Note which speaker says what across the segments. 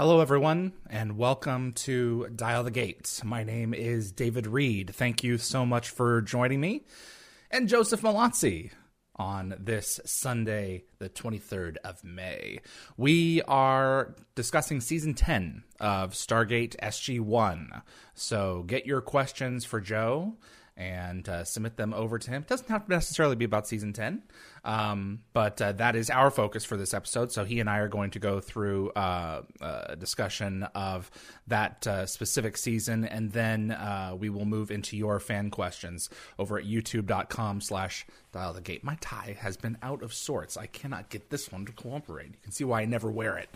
Speaker 1: Hello, everyone, and welcome to Dial the Gate. My name is David Read. Thank you so much for joining me and Joseph Mallozzi on this Sunday, the 23rd of May. We are discussing season 10 of Stargate SG 1. So get your questions for Joe and uh, submit them over to him. It doesn't have to necessarily be about season 10, um, but uh, that is our focus for this episode. So he and I are going to go through uh, a discussion of that uh, specific season, and then uh, we will move into your fan questions over at youtube.com slash dial the gate. My tie has been out of sorts. I cannot get this one to cooperate. You can see why I never wear it.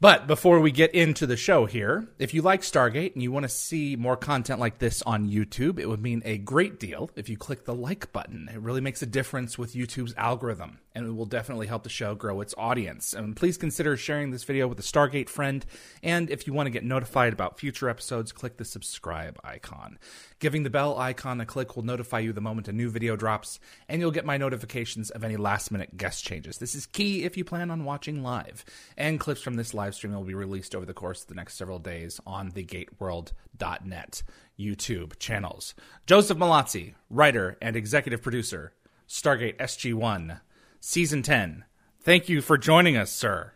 Speaker 1: But before we get into the show here, if you like Stargate and you want to see more content like this on YouTube, it would mean a great deal if you click the like button. It really makes a difference with YouTube's algorithm, and it will definitely help the show grow its audience. And please consider sharing this video with a Stargate friend. And if you want to get notified about future episodes, click the subscribe icon. Giving the bell icon a click will notify you the moment a new video drops, and you'll get my notifications of any last minute guest changes. This is key if you plan on watching live. And clips from this live stream will be released over the course of the next several days on the gateworld.net YouTube channels. Joseph Mallozzi, writer and executive producer, Stargate SG1, Season 10. Thank you for joining us, sir.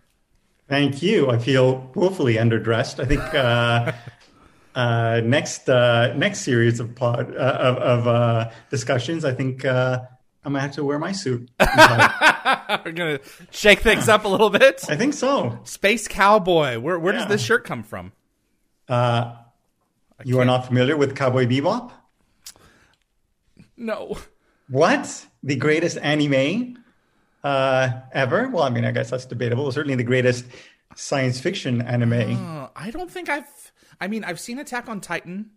Speaker 2: Thank you. I feel woefully underdressed. I think uh, uh, next uh, next series of pod uh, of, of uh, discussions, I think uh, I'm gonna have to wear my suit.
Speaker 1: We're gonna shake things up a little bit.
Speaker 2: I think so.
Speaker 1: Space cowboy. Where where does this shirt come from?
Speaker 2: Uh, you are not familiar with Cowboy Bebop?
Speaker 1: No.
Speaker 2: What? The greatest anime uh, ever? Well, I mean, I guess that's debatable. Certainly the greatest science fiction anime.
Speaker 1: Uh, I don't think I've. I mean, I've seen Attack on Titan.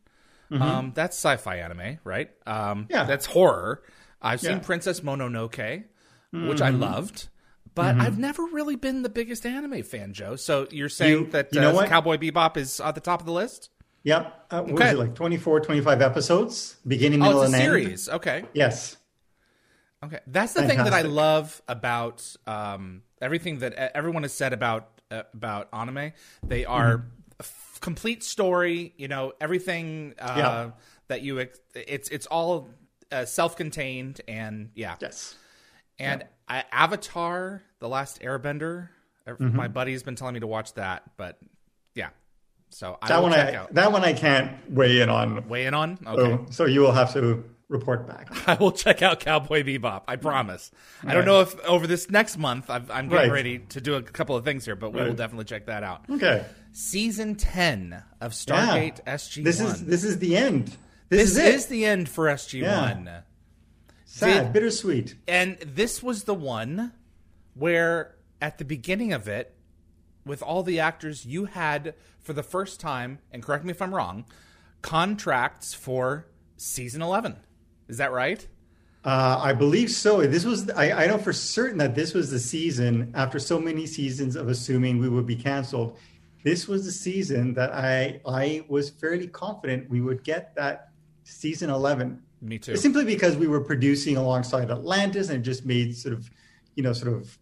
Speaker 1: Um, that's sci-fi anime, right? Um,
Speaker 2: Mm-hmm. Yeah.
Speaker 1: That's horror. I've seen
Speaker 2: Yeah. Mm-hmm.
Speaker 1: Princess Mononoke, which I loved, but I've never really been the biggest anime fan, Joe. So you're saying
Speaker 2: You-
Speaker 1: that
Speaker 2: you know
Speaker 1: uh,
Speaker 2: what?
Speaker 1: Cowboy Bebop is at the top of the list?
Speaker 2: Yep. Uh, what
Speaker 1: Okay.
Speaker 2: was it, like 24, 25 episodes? Beginning,
Speaker 1: Oh,
Speaker 2: middle,
Speaker 1: it's a
Speaker 2: and end?
Speaker 1: series. Okay.
Speaker 2: Yes.
Speaker 1: Okay, that's the thing that I love about um, everything that everyone has said about uh, about anime. They are
Speaker 2: Mm-hmm.
Speaker 1: f- complete story. You know, everything uh,
Speaker 2: Yeah.
Speaker 1: that you ex- it's it's all uh, self contained and yeah.
Speaker 2: Yes.
Speaker 1: And I, Avatar: The Last Airbender.
Speaker 2: Mm-hmm.
Speaker 1: My buddy's been telling me to watch that, but yeah. So I
Speaker 2: That one, I,
Speaker 1: out.
Speaker 2: that one I can't weigh in on.
Speaker 1: Weigh in on. Okay.
Speaker 2: So, so you will have to report back.
Speaker 1: I will check out Cowboy Bebop. I promise. I don't know if over this next month I've, I'm getting
Speaker 2: Right.
Speaker 1: ready to do a couple of things here, but we will definitely check that out.
Speaker 2: Okay.
Speaker 1: Season ten of Stargate SG One.
Speaker 2: This is this is the end.
Speaker 1: this
Speaker 2: This, is it.
Speaker 1: is the end for SG One,
Speaker 2: Sad,
Speaker 1: did-
Speaker 2: bittersweet.
Speaker 1: and this was the one where at the beginning of it, with all the actors, you had for the first time, and correct me if I'm wrong, contracts for season eleven. Is that right?
Speaker 2: Uh, I believe so. This was I, I know for certain that this was the season after so many seasons of assuming we would be canceled. This was the season that I I was fairly confident we would get that season eleven.
Speaker 1: Me too.
Speaker 2: Simply because we were producing alongside Atlantis and it just made sort of you know sort of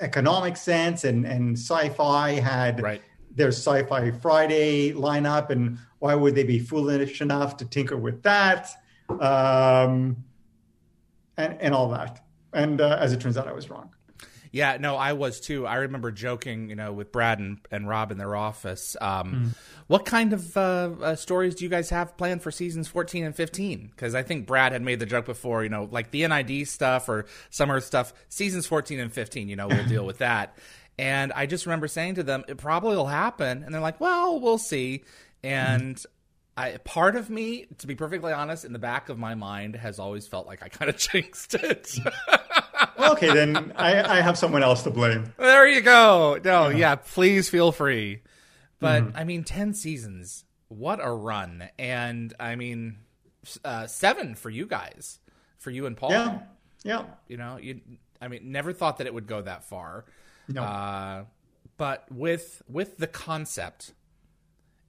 Speaker 2: economic sense and and sci-fi had
Speaker 1: Right.
Speaker 2: their sci-fi Friday lineup and why would they be foolish enough to tinker with that? Um, and, and all that. And uh, as it turns out, I was wrong.
Speaker 1: Yeah, no, I was too. I remember joking, you know, with Brad and, and Rob in their office. Um, What kind of uh, uh, stories do you guys have planned for seasons 14 and 15? Because I think Brad had made the joke before, you know, like the NID stuff or summer stuff. Seasons 14 and 15, you know, we'll deal with that. And I just remember saying to them, it probably will happen. And they're like, well, we'll see. And I part of me, to be perfectly honest, in the back of my mind has always felt like I kind of jinxed it.
Speaker 2: okay, then I, I have someone else to blame.
Speaker 1: there you go. No, yeah. yeah, please feel free. But mm-hmm. I mean, ten seasons, what a run! And I mean, uh, seven for you guys, for you and Paul.
Speaker 2: Yeah, yeah.
Speaker 1: You know, you. I mean, never thought that it would go that far.
Speaker 2: No.
Speaker 1: Uh, but with with the concept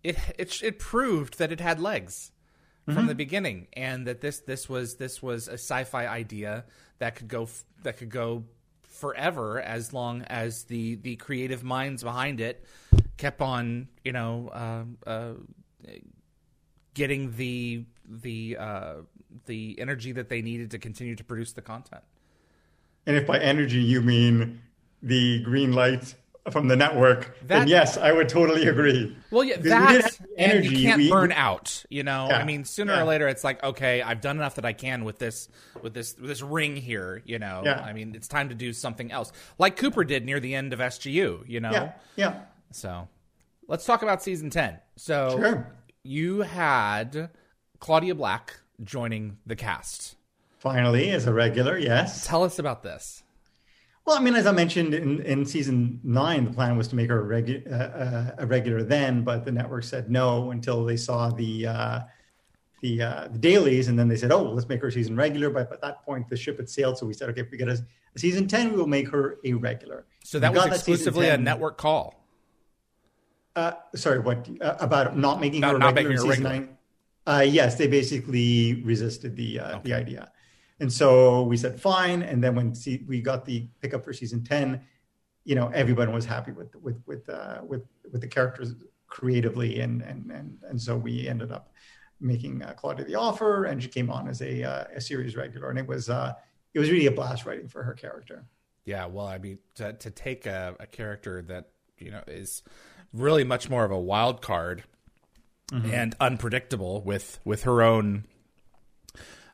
Speaker 1: it it it proved that it had legs mm-hmm. from the beginning, and that this this was this was a sci-fi idea that could go that could go forever as long as the the creative minds behind it kept on you know uh, uh, getting the the uh, the energy that they needed to continue to produce the content.
Speaker 2: And if by energy you mean the green light from the network, that, then yes, I would totally agree.
Speaker 1: Well, yeah, that energy you can't we, burn out. You know, yeah, I mean, sooner yeah. or later, it's like, okay, I've done enough that I can with this, with this, with this ring here. You know,
Speaker 2: yeah.
Speaker 1: I mean, it's time to do something else, like Cooper did near the end of SGU. You know,
Speaker 2: yeah, yeah.
Speaker 1: So, let's talk about season ten. So,
Speaker 2: sure.
Speaker 1: you had Claudia Black joining the cast
Speaker 2: finally as a regular. Yes.
Speaker 1: Tell us about this.
Speaker 2: Well, I mean, as I mentioned in, in season nine, the plan was to make her a, regu- uh, uh, a regular then, but the network said no until they saw the uh, the, uh, the dailies, and then they said, "Oh, let's make her season regular." But at that point, the ship had sailed, so we said, "Okay, if we get a, a season ten, we will make her a regular."
Speaker 1: So that we was exclusively that a network call.
Speaker 2: Uh, sorry, what uh, about not making about her not regular making her regular. nine? yes, they basically resisted the okay. the idea. And so we said fine. And then when we got the pickup for season ten, you know, everyone was happy with with with uh, with with the characters creatively, and and and and so we ended up making uh, Claudia the offer, and she came on as a uh, a series regular, and it was uh, it was really a blast writing for her character.
Speaker 1: Yeah, well, I mean, to, to take a, a character that you know is really much more of a wild card mm-hmm. and unpredictable with with her own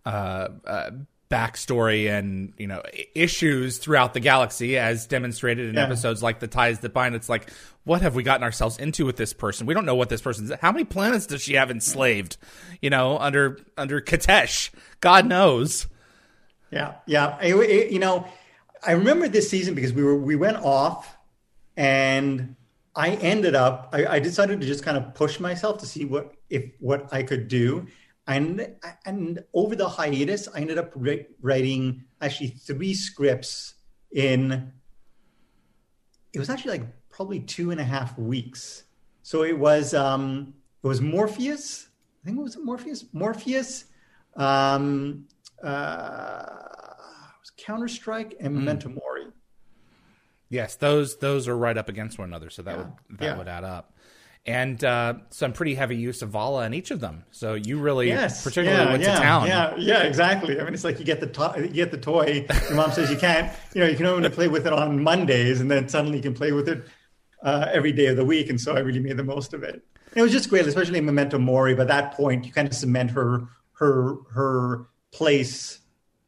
Speaker 1: uh, uh, backstory and you know issues throughout the galaxy as demonstrated in yeah. episodes like the ties that bind. It's like what have we gotten ourselves into with this person? We don't know what this person's how many planets does she have enslaved you know under under Qetesh god knows.
Speaker 2: Yeah yeah. It, it, you know i remember this season because we were we went off and i ended up I, I decided to just kind of push myself to see what if what i could do and and over the hiatus, I ended up writing actually three scripts in. It was actually like probably two and a half weeks. So it was um, it was Morpheus. I think it was Morpheus. Morpheus. Um, uh, Counter Strike and. Memento mm. Mori.
Speaker 1: Yes, those those are right up against one another, so that yeah. would that yeah. would add up and uh, some pretty heavy use of Vala in each of them. So you really,
Speaker 2: yes,
Speaker 1: particularly
Speaker 2: yeah,
Speaker 1: went
Speaker 2: yeah,
Speaker 1: to town.
Speaker 2: Yeah, yeah, exactly. I mean, it's like you get the to- you get the toy. Your mom says you can't. You know, you can only play with it on Mondays, and then suddenly you can play with it uh, every day of the week. And so I really made the most of it. It was just great, especially in Memento Mori. By that point, you kind of cement her her her place.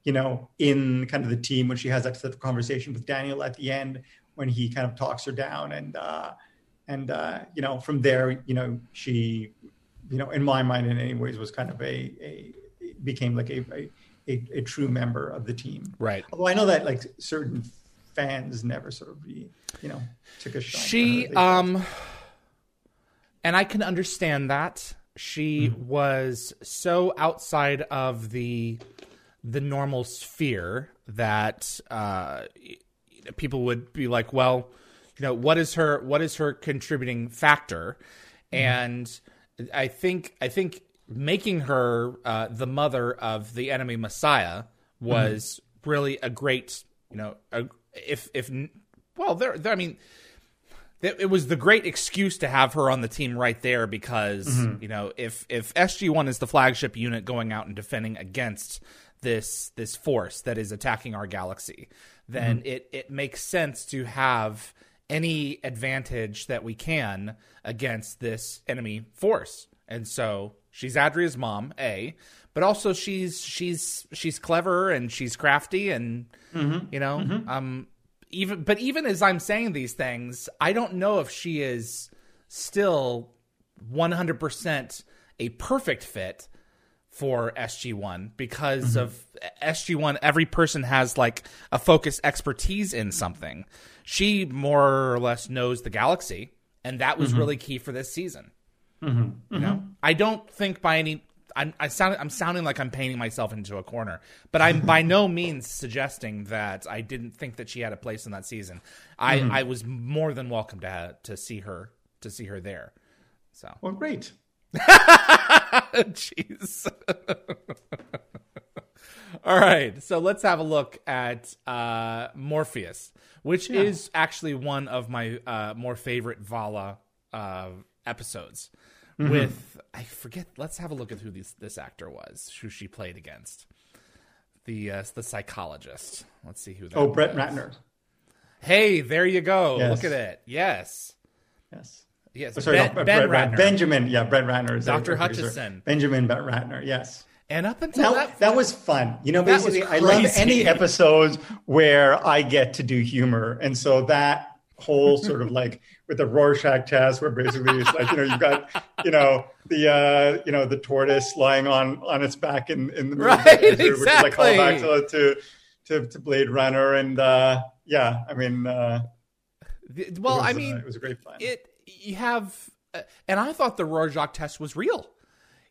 Speaker 2: You know, in kind of the team when she has that conversation with Daniel at the end, when he kind of talks her down and. Uh, and uh, you know from there you know she you know in my mind in any ways was kind of a, a became like a, a, a, true member of the team.
Speaker 1: Right.
Speaker 2: Although i know that like certain fans never sort of you know took a shot
Speaker 1: she um and i can understand that. She mm-hmm. was so outside of the the normal sphere that uh people would be like well you know what is her what is her contributing factor mm-hmm. and i think i think making her uh, the mother of the enemy messiah was mm-hmm. really a great you know a, if if well there, there i mean it was the great excuse to have her on the team right there because mm-hmm. you know if if SG1 is the flagship unit going out and defending against this this force that is attacking our galaxy then mm-hmm. it it makes sense to have any advantage that we can against this enemy force. And so she's Adria's mom, A, but also she's she's she's clever and she's crafty and mm-hmm. you know, mm-hmm. um even but even as I'm saying these things, I don't know if she is still 100% a perfect fit for SG1 because of SG1 every person has like a focused expertise in something. She more or less knows the galaxy and that was mm-hmm. really key for this season. Mm-hmm. You mm-hmm. know? I don't think by any I'm I sound I'm sounding like I'm painting myself into a corner, but I'm by no means suggesting that I didn't think that she had a place in that season. I I was more than welcome to to see her to see her there. So
Speaker 2: Well, great.
Speaker 1: Jeez. All right, so let's have a look at uh, Morpheus, which is actually one of my uh, more favorite Vala uh, episodes. With I forget, let's have a look at who this this actor was, who she played against. The uh, the psychologist. Let's see who that.
Speaker 2: Oh, Brett
Speaker 1: was.
Speaker 2: Ratner.
Speaker 1: Hey, there you go.
Speaker 2: Yes.
Speaker 1: Look at it. Yes,
Speaker 2: Yes.
Speaker 1: yes.
Speaker 2: Oh, sorry,
Speaker 1: ben,
Speaker 2: no,
Speaker 1: Ben
Speaker 2: Brett Rat-
Speaker 1: Ratner.
Speaker 2: Benjamin. Yeah, Brett Ratner. is
Speaker 1: Dr.
Speaker 2: producer.
Speaker 1: Hutchison.
Speaker 2: Benjamin Brett Ratner. Yes.
Speaker 1: And up until
Speaker 2: Now,
Speaker 1: that,
Speaker 2: that was fun. You know, basically, I love any episodes where I get to do humor. And so that whole sort of like with the Rorschach test, where basically it's like, you know, you've got, you know, the, uh, you know, the tortoise lying on, on its back in, in the movie,
Speaker 1: Right,
Speaker 2: which is like
Speaker 1: exactly.
Speaker 2: callback to, to, to, to Blade Runner. And, uh, yeah, I mean, uh,
Speaker 1: well,
Speaker 2: was,
Speaker 1: I
Speaker 2: uh,
Speaker 1: mean,
Speaker 2: it was a great fun.
Speaker 1: it you have, uh, and I thought the Rorschach test was real.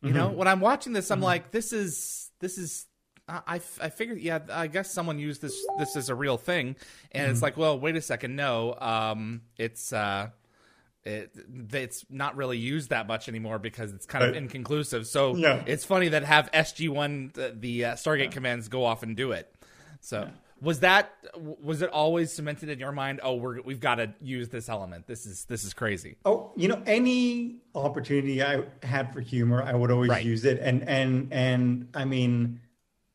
Speaker 1: You
Speaker 2: Mm-hmm.
Speaker 1: know, when I'm watching this, I'm like, this is this is. I, I figured, yeah, I guess someone used this this as a real thing, and
Speaker 2: Mm-hmm.
Speaker 1: it's like, well, wait a second, no, um, it's uh, it it's not really used that much anymore because it's kind of
Speaker 2: Right.
Speaker 1: inconclusive. So
Speaker 2: Yeah.
Speaker 1: it's funny that have SG one the, the uh, Stargate commands go off and do it. So was that was it always cemented in your mind? Oh, we're we've got to use this element. This is this is crazy.
Speaker 2: Oh, you know, any opportunity I had for humor, I would always
Speaker 1: Right.
Speaker 2: use it. And and and I mean,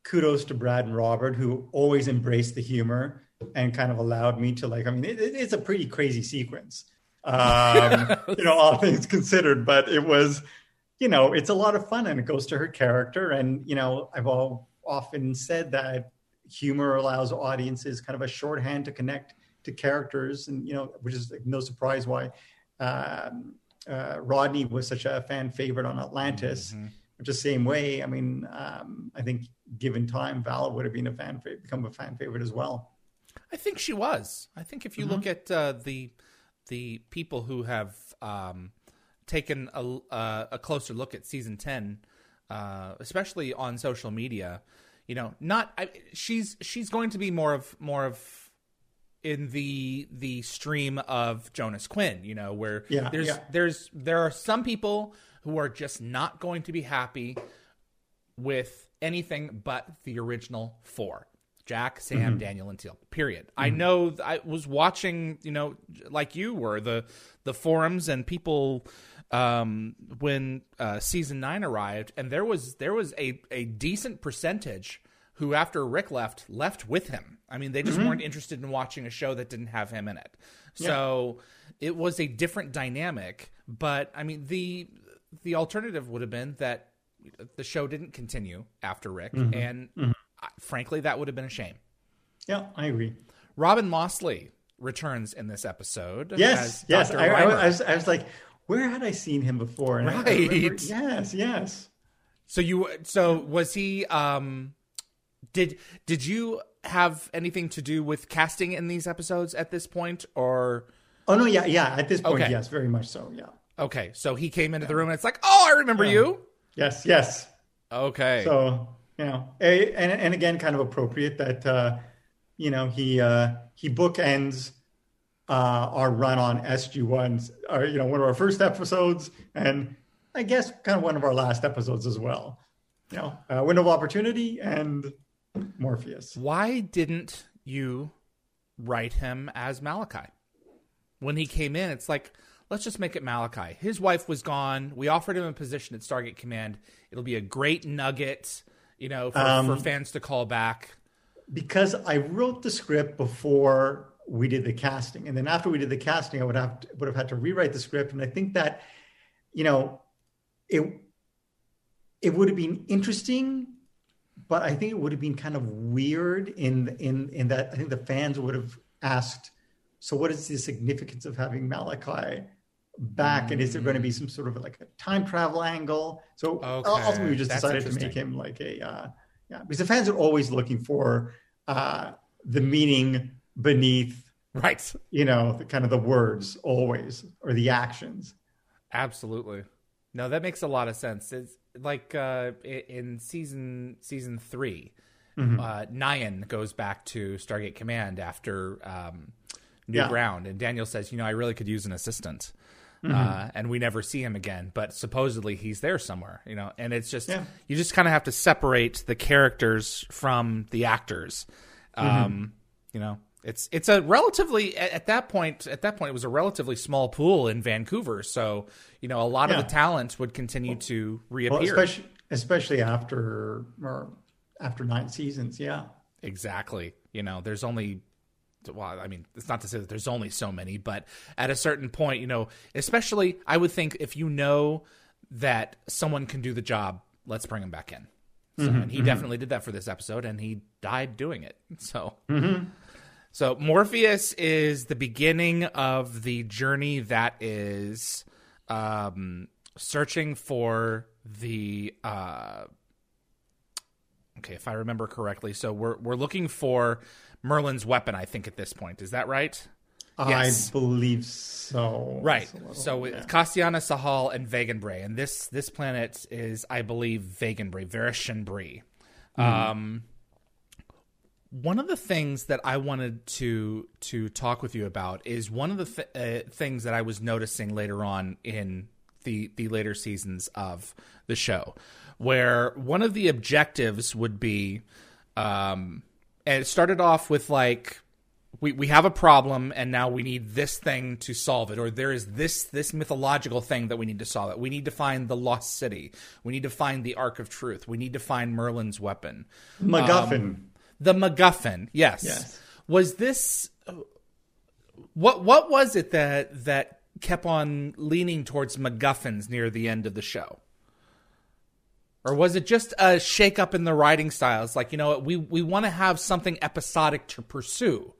Speaker 2: kudos to Brad and Robert who always embraced the humor and kind of allowed me to like. I mean, it, it- it's a pretty crazy sequence, um, you know, all things considered. But it was, you know, it's a lot of fun and it goes to her character. And you know, I've all often said that humor allows audiences kind of a shorthand to connect to characters, and you know, which is like, no surprise why um, uh, Rodney was such a fan favorite on Atlantis. Which the same way, I mean, um, I think given time, Vala would have been a fan favorite, become a fan favorite as well.
Speaker 1: I think she was. I think if you look at uh, the the people who have um, taken a, uh, a closer look at season ten, uh, especially on social media, you know, not I, she's she's going to be more of more of in the the stream of Jonas Quinn, you know, where
Speaker 2: Yeah,
Speaker 1: there's
Speaker 2: yeah.
Speaker 1: there's there are some people who are just not going to be happy with anything but the original four. Jack, Sam, Daniel, and Teal'c. Period. I know th- I was watching, you know, like you were the the forums and people um, when uh, season nine arrived, and there was there was a a decent percentage who, after Rick left, left with him. I mean, they just weren't interested in watching a show that didn't have him in it. So it was a different dynamic. But I mean, the the alternative would have been that the show didn't continue after Rick, and uh, frankly, that would have been a shame.
Speaker 2: Yeah, I agree.
Speaker 1: Robin Mossley returns in this episode.
Speaker 2: Yes, yes. I, I, I, was, I was like, where had I seen him before? And
Speaker 1: Right.
Speaker 2: remember- yes, yes.
Speaker 1: So you so was he um did did you have anything to do with casting in these episodes at this point or
Speaker 2: Oh no, yeah, yeah. At this point,
Speaker 1: Okay.
Speaker 2: yes, very much so. Yeah.
Speaker 1: okay, so he came into the room and it's like, "Oh, I remember you."
Speaker 2: Yes, yes.
Speaker 1: Okay.
Speaker 2: So you know, a, and and again, kind of appropriate that uh, you know he uh, he bookends uh, our run on SG ones, or you know, one of our first episodes, and I guess kind of one of our last episodes as well. You know, uh, window of opportunity and Morpheus.
Speaker 1: Why didn't you write him as Malachi? When he came in, it's like, let's just make it Malachi. His wife was gone. We offered him a position at Stargate Command. It'll be a great nugget, you know, for,
Speaker 2: Um,
Speaker 1: for fans to call back.
Speaker 2: because I wrote the script before we did the casting, and then after we did the casting, I would have to, would have had to rewrite the script, and I think that you know it it would have been interesting, but I think it would have been kind of weird in in in that I think the fans would have asked, so what is the significance of having Malachi back, and is there going to be some sort of like a time travel angle? So
Speaker 1: Okay,
Speaker 2: ultimately, we just
Speaker 1: that's
Speaker 2: decided to make him like a uh, yeah, because the fans are always looking for uh, the meaning beneath
Speaker 1: Right.
Speaker 2: you know the kind of the words always or the actions.
Speaker 1: Absolutely. No, that makes a lot of sense. It's like uh, in season season 3
Speaker 2: Mm-hmm.
Speaker 1: uh, Nyan goes back to Stargate Command after um, New
Speaker 2: Yeah.
Speaker 1: Ground, and Daniel says, "You know, I really could use an assistant."
Speaker 2: Mm-hmm.
Speaker 1: Uh, and we never see him again, but supposedly he's there somewhere, you know. And it's just
Speaker 2: Yeah.
Speaker 1: you just kind of have to separate the characters from the actors.
Speaker 2: Mm-hmm.
Speaker 1: Um, you know, it's it's a relatively at, at that point at that point it was a relatively small pool in Vancouver, so you know a lot
Speaker 2: Yeah.
Speaker 1: of the talent would continue to
Speaker 2: Well,
Speaker 1: reappear.
Speaker 2: especially especially after or after nine seasons, yeah.
Speaker 1: Exactly. You know, there's only well, I mean, it's not to say that there's only so many, but at a certain point, you know, especially I would think if you know that someone can do the job, let's bring him back in. So, and he definitely did that for this episode, and he died doing it. So, so Morpheus is the beginning of the journey that is um, searching for the uh, Okay, if I remember correctly, so we're we're looking for Merlin's weapon. I think at this point, is that right? Yes.
Speaker 2: I believe so.
Speaker 1: Right.
Speaker 2: Little-
Speaker 1: So
Speaker 2: yeah.
Speaker 1: Castiana, Sahal, and Vagon Brei, and this this planet is, I believe, Vagon Brei, Verishinbri. Um, one of the things that I wanted to to talk with you about is one of the th- uh, things that I was noticing later on in the the later seasons of the show, where one of the objectives would be, um, and it started off with like we, we have a problem and now we need this thing to solve it or there is this this mythological thing that we need to solve it. We need to find the lost city. We need to find the ark of truth. We need to find merlin's weapon.
Speaker 2: MacGuffin.
Speaker 1: Um, the macguffin yes,
Speaker 2: Yes.
Speaker 1: was this what what was it that that kept on leaning towards macguffins near the end of the show or was it just a shake up in the writing styles? Like you know we we want to have something episodic to pursue.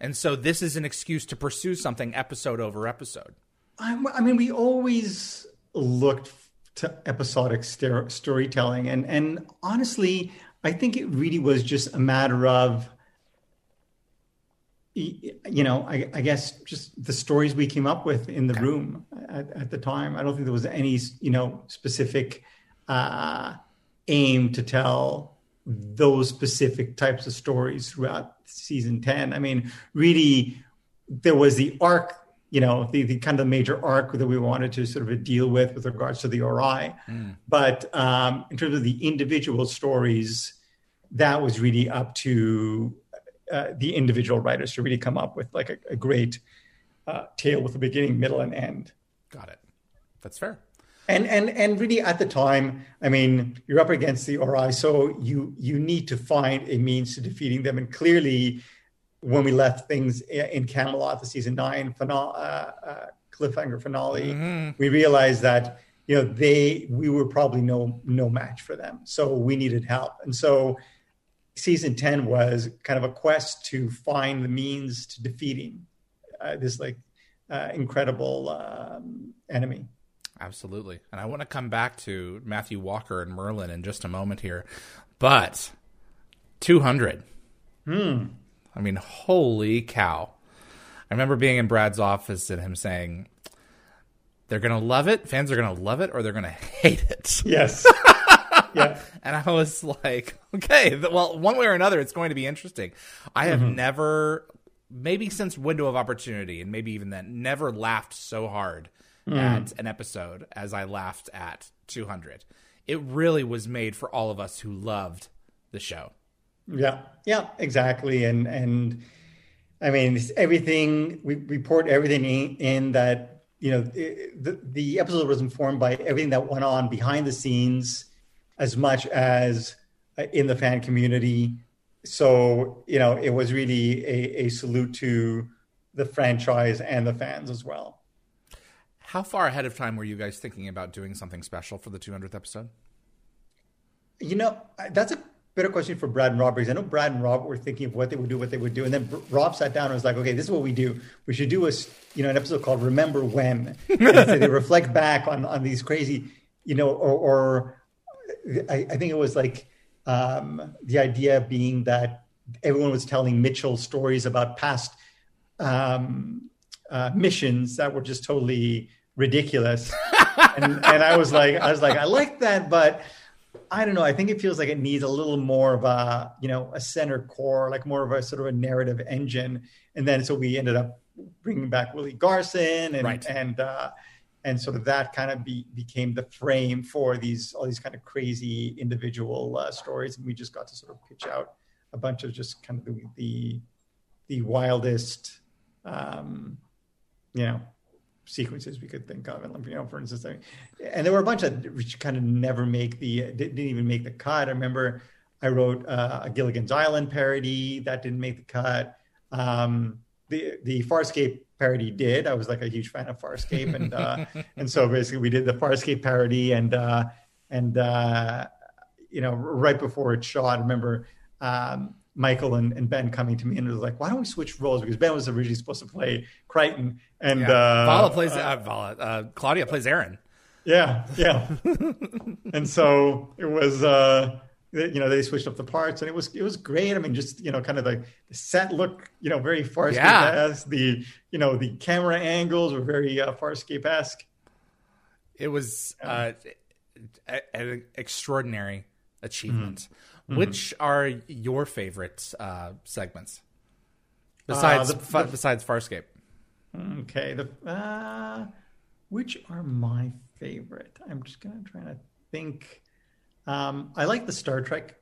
Speaker 1: And so this is an excuse to pursue something episode over episode.
Speaker 2: I, I mean, we always looked to episodic ster- storytelling, and and honestly, I think it really was just a matter of, you know, I, I guess just the stories we came up with in the room at, at the time. I don't think there was any, you know, specific uh, aim to tell those specific types of stories throughout season 10 i mean really there was the arc you know the, the kind of major arc that we wanted to sort of deal with with regards to the ori but um, in terms of the individual stories that was really up to uh, the individual writers to really come up with like a, a great uh, tale with a beginning middle and end.
Speaker 1: Got it. That's fair
Speaker 2: and and and really at the time i mean you're up against the ori so you you need to find a means to defeating them. And clearly when we left things in camelot the season nine finale uh, uh, cliffhanger finale we realized that you know they we were probably no no match for them. So we needed help. And so season 10 was kind of a quest to find the means to defeating uh, this like uh, incredible um, enemy
Speaker 1: Absolutely. And I want to come back to Matthew Walker and Merlin in just a moment here. But 200.
Speaker 2: Hmm.
Speaker 1: I mean, holy cow. I remember being in Brad's office and him saying, they're going to love it, fans are going to love it, or they're going to hate it.
Speaker 2: Yes. yeah.
Speaker 1: And I was like, okay, well, one way or another, it's going to be interesting. I have never, maybe since Window of Opportunity, and maybe even then, never laughed so hard at an episode as I laughed at 200. It really was made for all of us who loved the show.
Speaker 2: Yeah. Yeah. Exactly. And and I mean everything. We report everything in, in that you know it- the the episode was informed by everything that went on behind the scenes, as much as uh, in the fan community. So you know it was really a, a salute to the franchise and the fans as well.
Speaker 1: How far ahead of time were you guys thinking about doing something special for the 200th episode?
Speaker 2: You know, that's a better question for Brad and Rob because I know Brad and Rob were thinking of what they would do, what they would do, and then Rob sat down and was like, "Okay, this is what we do. We should do a you know an episode called Remember When." and so they reflect back on on these crazy, you know, or, or I, I, think it was like um, the idea being that everyone was telling Mitchell stories about past um, uh, missions that were just totally ridiculous, and, and I was like, I was like, I like that, but I don't know. I think it feels like it needs a little more of a, you know, a center core, like more of a sort of a narrative engine. And then so we ended up bringing back Willie Garson and right. and uh, and sort of that kind of be, became the frame for these all these kind of crazy individual uh, stories. And we just got to sort of pitch out a bunch of just kind of the the, the wildest, um, you know, sequences we could think of. And you know, for instance, I and there were a bunch of which kind of never make the didn't even make the cut. I remember I wrote uh, a Gilligan's Island parody that didn't make the cut. Um, the the Farscape parody did. I was like a huge fan of Farscape, and uh, and so basically we did the Farscape parody, and uh, and uh, you know right before it shot, I remember um, Michael and, and, Ben coming to me and was like, "Why don't we switch roles?" Because Ben was originally supposed to play Crichton, and yeah. uh,
Speaker 1: Vala plays uh, Vala. Uh, Claudia plays Aeryn.
Speaker 2: Yeah, yeah. and so it was, uh, you know, they switched up the parts, and it was it was great. I mean, just you know, kind of the, the set look, you know, very Farscape esque. Yeah. The you know the camera angles were very uh, Farscape esque.
Speaker 1: It was uh, an extraordinary achievement. Mm-hmm. Mm-hmm. Which are your favorite uh, segments besides uh, the, the, besides Farscape?
Speaker 2: Okay, the uh, which are my favorite? I'm just gonna try to think. Um, I like the Star Trek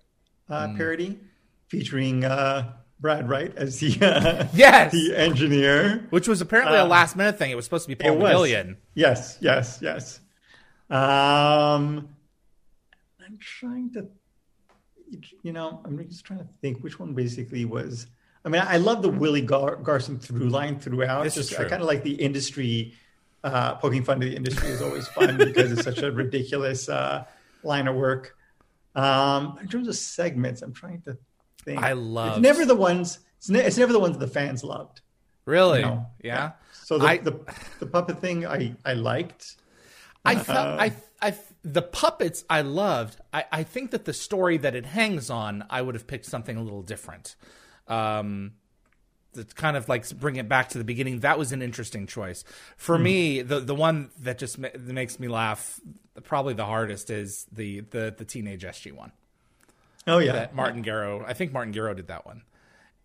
Speaker 2: uh, mm. parody featuring uh, Brad Wright as the uh,
Speaker 1: yes
Speaker 2: the engineer,
Speaker 1: which was apparently a uh, last minute thing. It was supposed to be Paul McGillion.
Speaker 2: Yes, yes, yes. Um, I'm trying to you know, I'm just trying to think which one basically was. I mean, I love the Willie Gar- Garson through line throughout. This just I kind of like the industry uh, poking fun to the industry is always fun because it's such a ridiculous uh, line of work. Um, in terms of segments, I'm trying to think.
Speaker 1: I love.
Speaker 2: It's never the ones. It's, ne- it's never the ones the fans loved.
Speaker 1: Really? You know?
Speaker 2: Yeah. So the, I, the the puppet thing I I liked.
Speaker 1: I felt uh, I I the puppets I loved. I, I think that the story that it hangs on, I would have picked something a little different. Um, it's kind of like bring it back to the beginning. That was an interesting choice for mm. me. The the one that just ma- that makes me laugh, probably the hardest, is the the the teenage SG one.
Speaker 2: Oh yeah,
Speaker 1: that Martin yeah. Gero. I think Martin Gero did that one,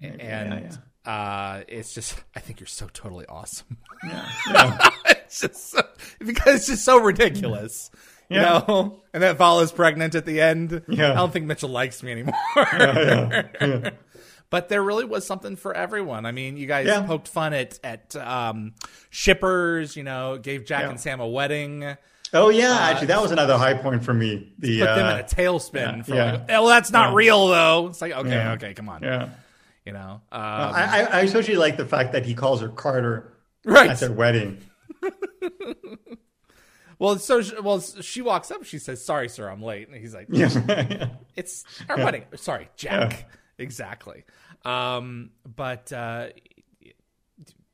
Speaker 1: and yeah, yeah. Uh, it's just I think you're so totally awesome. Yeah, it's just so, because it's just so ridiculous. You yeah. know, and that Val is pregnant at the end. Yeah. I don't think Mitchell likes me anymore. yeah, yeah. but there really was something for everyone. I mean, you guys poked fun at at um, shippers. You know, gave Jack and Sam a wedding.
Speaker 2: Oh yeah, uh, actually, that was another high point for me.
Speaker 1: The put uh, them in a tailspin. Yeah. Like, oh, well, that's not real though. It's like okay, okay, come on.
Speaker 2: Yeah,
Speaker 1: you know.
Speaker 2: Um, I, I especially like the fact that he calls her Carter right. at their wedding.
Speaker 1: Well, so well, she walks up. She says, "Sorry, sir, I'm late." And he's like, yeah. "It's our yeah. wedding." Sorry, Jack. Yeah. Exactly. Um, but uh,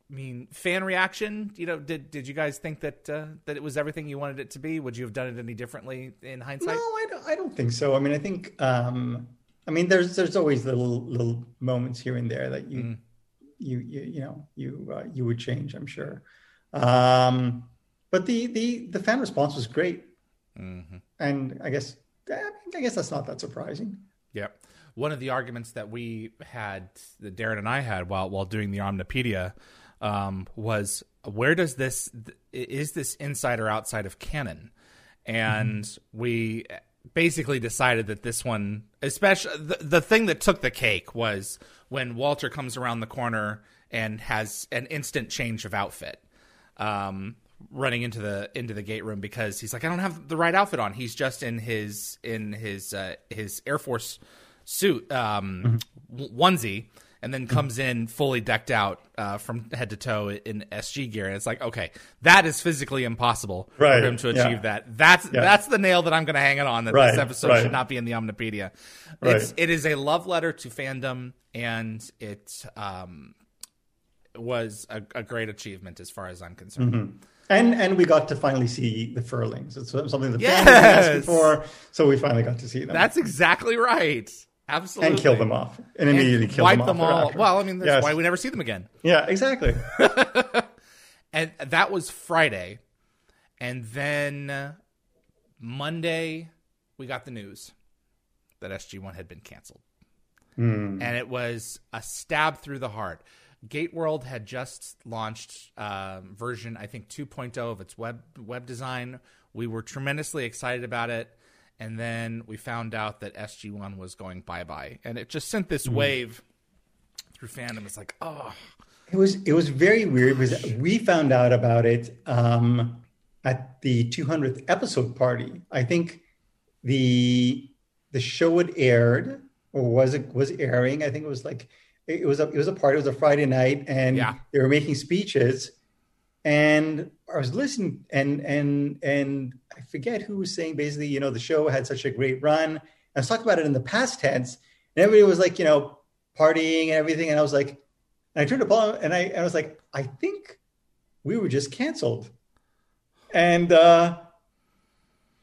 Speaker 1: I mean, fan reaction. You know, did did you guys think that uh, that it was everything you wanted it to be? Would you have done it any differently in hindsight? No,
Speaker 2: I don't. I don't think so. I mean, I think. Um, I mean, there's there's always little little moments here and there that you mm. you, you you know you uh, you would change. I'm sure. Um, but the the the fan response was great, mm-hmm. and I guess I guess that's not that surprising.
Speaker 1: Yeah, one of the arguments that we had, that Darren and I had while while doing the Omnipedia, um, was where does this is this inside or outside of canon, and mm-hmm. we basically decided that this one, especially the, the thing that took the cake was when Walter comes around the corner and has an instant change of outfit. Um, running into the into the gate room because he's like, I don't have the right outfit on. He's just in his in his uh, his Air Force suit um, mm-hmm. onesie, and then comes in fully decked out uh, from head to toe in SG gear. And it's like, okay, that is physically impossible
Speaker 2: Right,
Speaker 1: for him to
Speaker 2: yeah.
Speaker 1: achieve that. That's
Speaker 2: Yeah.
Speaker 1: that's the nail that I'm going to hang it on. That
Speaker 2: Right,
Speaker 1: this episode
Speaker 2: right.
Speaker 1: should not be in the Omnipedia. It's it is a love letter to fandom, and it um, was a, a great achievement as far as I'm concerned.
Speaker 2: Mm-hmm. And and we got to finally see the furlings. It's something the
Speaker 1: Yes!
Speaker 2: been for, so we finally got to see them.
Speaker 1: That's exactly right. Absolutely.
Speaker 2: and kill them off, and
Speaker 1: And
Speaker 2: immediately kill
Speaker 1: wipe
Speaker 2: them,
Speaker 1: them
Speaker 2: off
Speaker 1: all. Well, I mean, that's
Speaker 2: Yes.
Speaker 1: why we never see them again.
Speaker 2: yeah, exactly.
Speaker 1: And that was Friday. And then Monday, we got the news that SG1 had been canceled.
Speaker 2: Hmm.
Speaker 1: And it was a stab through the heart. Gate World had just launched um, version, I think, 2.0 of its web web design. We were tremendously excited about it. And then we found out that SG1 was going bye bye. And it just sent this wave through fandom. It's like, oh,
Speaker 2: It was it was very weird because we found out about it um, at the 200th episode party. I think the the show had aired or was it was airing. I think it was like it was a it was a party. It was a Friday night, and
Speaker 1: Yeah.
Speaker 2: they were making speeches. And I was listening, and and and I forget who was saying basically, you know, the show had such a great run. I was talking about it in the past tense, and everybody was like, you know, partying and everything, and I was like, and I turned to Paul and I, I was like, I think we were just canceled. And uh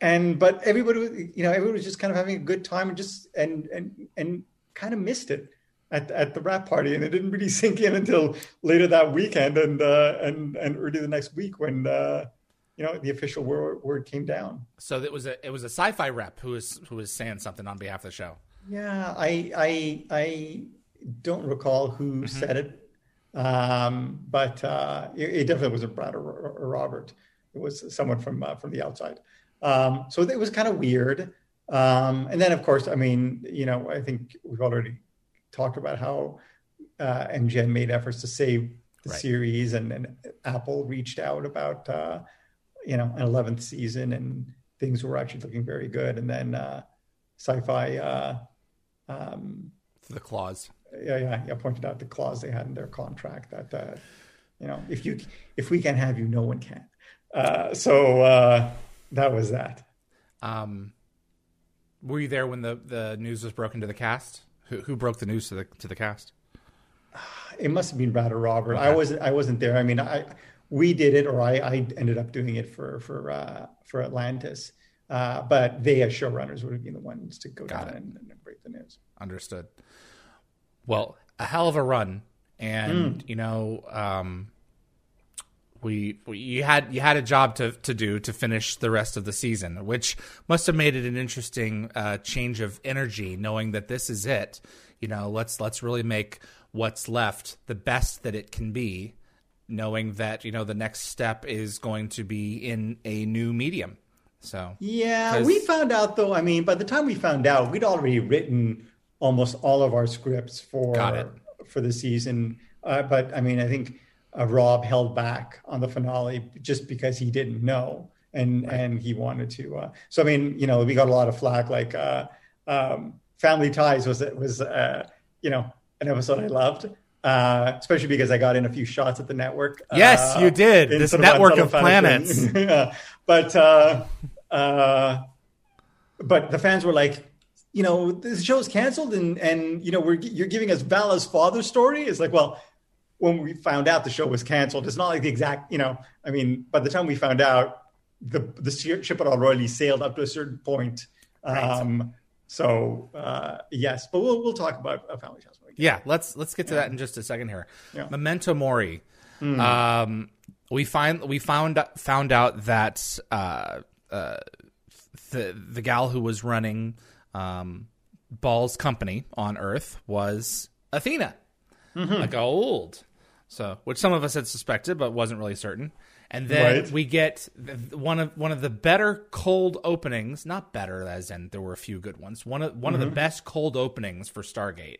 Speaker 2: and but everybody was, you know, everybody was just kind of having a good time and just and and and kind of missed it at at the wrap party. And it didn't really sink in until later that weekend and uh and and early the next week when uh you know the official word, word came down.
Speaker 1: so it was a it was a sci-fi rep who was who was saying something on behalf of the show.
Speaker 2: Yeah, I I I don't recall who
Speaker 1: Mm-hmm.
Speaker 2: said it, um, but uh, it, it definitely wasn't Brad or, or, Robert. It was someone from uh, from the outside. Um, so it was kind of weird. Um, and then, of course, I mean, you know, I think we've already talked about how uh, made efforts to save the
Speaker 1: Right.
Speaker 2: series, and, and Apple reached out about uh, you know an eleventh season, and things were actually looking very good. And then uh, Sci-Fi. Uh, um,
Speaker 1: The clause.
Speaker 2: yeah, yeah, yeah, pointed out the clause they had in their contract that, uh, you know, if you if we can have you, no one can. Uh, so uh, that was that.
Speaker 1: Um, were you there when the, the news was broken to the cast? Who, who broke the news to the to the cast?
Speaker 2: It must have been Brad or Robert. I wasn't. I wasn't there. I mean, I we did it, or I, I ended up doing it for for uh, for Atlantis. Uh, but they, as showrunners, would have been the ones to go
Speaker 1: Got
Speaker 2: down and, and break the news.
Speaker 1: Understood. Well, a hell of a run, and you know, um, we, we you had you had a job to to do to finish the rest of the season, which must have made it an interesting uh, change of energy, knowing that this is it. You know, let's let's really make what's left the best that it can be, knowing that you know the next step is going to be in a new medium. So
Speaker 2: yeah, we found out though. I mean, by the time we found out, we'd already written almost all of our scripts for for the season. Uh, but I mean, I think uh, Rob held back on the finale just because he didn't know, and and he wanted to. Uh, so I mean, you know, we got a lot of flack. Like uh, um, Family Ties was was uh, you know an episode I loved. Uh, especially because I got in a few shots at the network.
Speaker 1: Yes,
Speaker 2: uh,
Speaker 1: you did. This network of planets.
Speaker 2: yeah. But uh, uh, but the fans were like, you know, this show's canceled, and and you know, we're you're giving us Vala's father story. It's like, well, when we found out the show was canceled, it's not like the exact, you know, I mean, by the time we found out, the the ship had already sailed up to a certain point. Um, So uh, yes, but we'll we'll talk about uh, Family Ties. when we get
Speaker 1: Yeah, let's let's get to that in just a second here.
Speaker 2: Yeah.
Speaker 1: Memento Mori. Um, we find we found found out that uh, uh, the the gal who was running um, Baal's company on Earth was Athena,
Speaker 2: Mm-hmm.
Speaker 1: like old. So, which some of us had suspected, but wasn't really certain. And then
Speaker 2: Right.
Speaker 1: we get one of one of the better cold openings. Not better, as in there were a few good ones. One of one
Speaker 2: Mm-hmm.
Speaker 1: of the best cold openings for Stargate,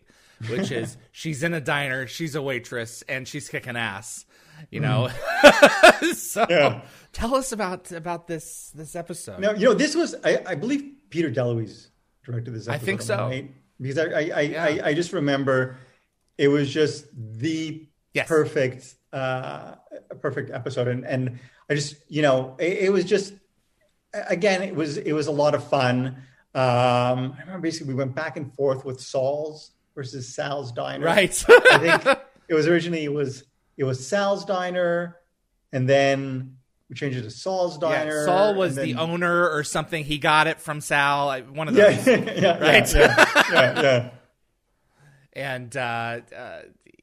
Speaker 1: which is she's in a diner, she's a waitress, and she's kicking ass. You know. so
Speaker 2: Mm-hmm. Yeah.
Speaker 1: tell us about about this this episode.
Speaker 2: No, you know, this was I, I believe Peter DeLuise directed this.
Speaker 1: I think so.
Speaker 2: right? Because I I, I,
Speaker 1: Yeah.
Speaker 2: I I just remember it was just the
Speaker 1: Yes.
Speaker 2: perfect uh a perfect episode and and i just you know it, it was just again it was it was a lot of fun um i remember basically we went back and forth with saul's versus sal's diner
Speaker 1: Right.
Speaker 2: i think it was originally it was it was sal's diner and then we changed it to saul's diner
Speaker 1: Yeah, Saul was
Speaker 2: and
Speaker 1: the owner or something. He got it from Sal. One of
Speaker 2: yeah
Speaker 1: those.
Speaker 2: yeah, yeah,
Speaker 1: Right.
Speaker 2: yeah, yeah, yeah.
Speaker 1: and uh, uh,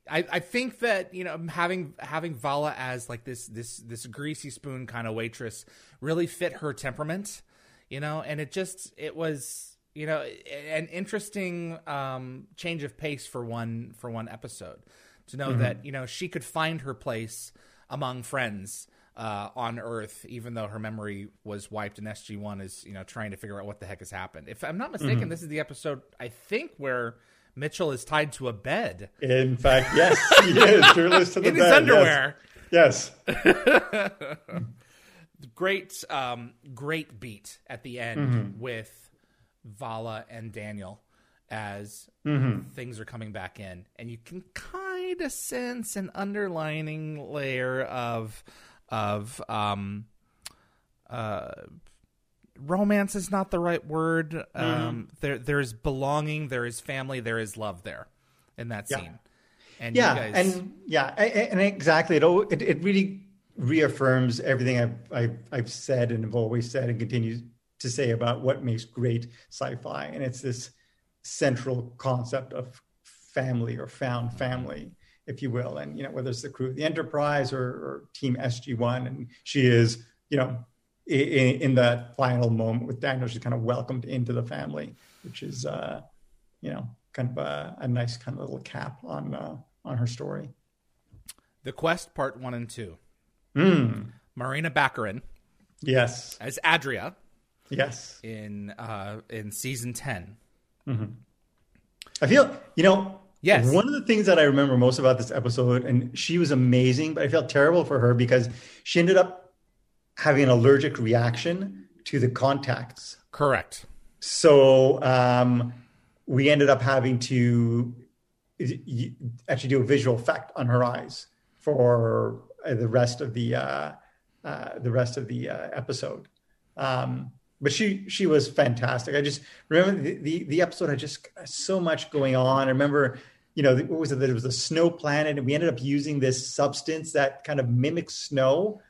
Speaker 1: I, I think that you know having having Vala as like this this this greasy spoon kind of waitress really fit her temperament, you know, and it just it was you know an interesting um, change of pace for one for one episode to know that you know she could find her place among friends. Uh, on Earth, even though her memory was wiped, and SG One is you know trying to figure out what the heck has happened. If I'm not mistaken, this is the episode I think where Mitchell is tied to a bed
Speaker 2: in fact yes he is to the
Speaker 1: in
Speaker 2: bed
Speaker 1: his underwear.
Speaker 2: yes,
Speaker 1: Great, um, great beat at the end
Speaker 2: Mm-hmm.
Speaker 1: with Vala and Daniel as
Speaker 2: Mm-hmm.
Speaker 1: things are coming back in, and you can kind of sense an underlining layer of of um, uh, romance is not the right word.
Speaker 2: Mm-hmm.
Speaker 1: Um, there there is belonging, there is family, there is love there in that
Speaker 2: Yeah.
Speaker 1: scene. And
Speaker 2: yeah
Speaker 1: you guys,
Speaker 2: and yeah and exactly it, it it really reaffirms everything I've, I've i've said and have always said and continue to say about what makes great sci-fi and it's this central concept of family or found family if you will and you know whether it's the crew of the enterprise or, or team sg1 and she is you know in, in that final moment with daniel she's kind of welcomed into the family which is uh you know kind of a, a nice kind of little cap on uh, on her story
Speaker 1: the quest part one and two.
Speaker 2: mm.
Speaker 1: Morena Baccarin
Speaker 2: yes
Speaker 1: as Adria
Speaker 2: yes
Speaker 1: in uh, in season ten.
Speaker 2: i feel you know
Speaker 1: Yes.
Speaker 2: one of the things that i remember most about this episode and she was amazing but i felt terrible for her because she ended up having an allergic reaction to the contacts
Speaker 1: Correct.
Speaker 2: so um, we ended up having to actually do a visual effect on her eyes for uh, the rest of the uh, uh, the rest of the uh, episode. Um, but she she was fantastic. I just remember the, the, the episode had just so much going on. I remember, you know, what was it? That it was a snow planet, and we ended up using this substance that kind of mimics snow.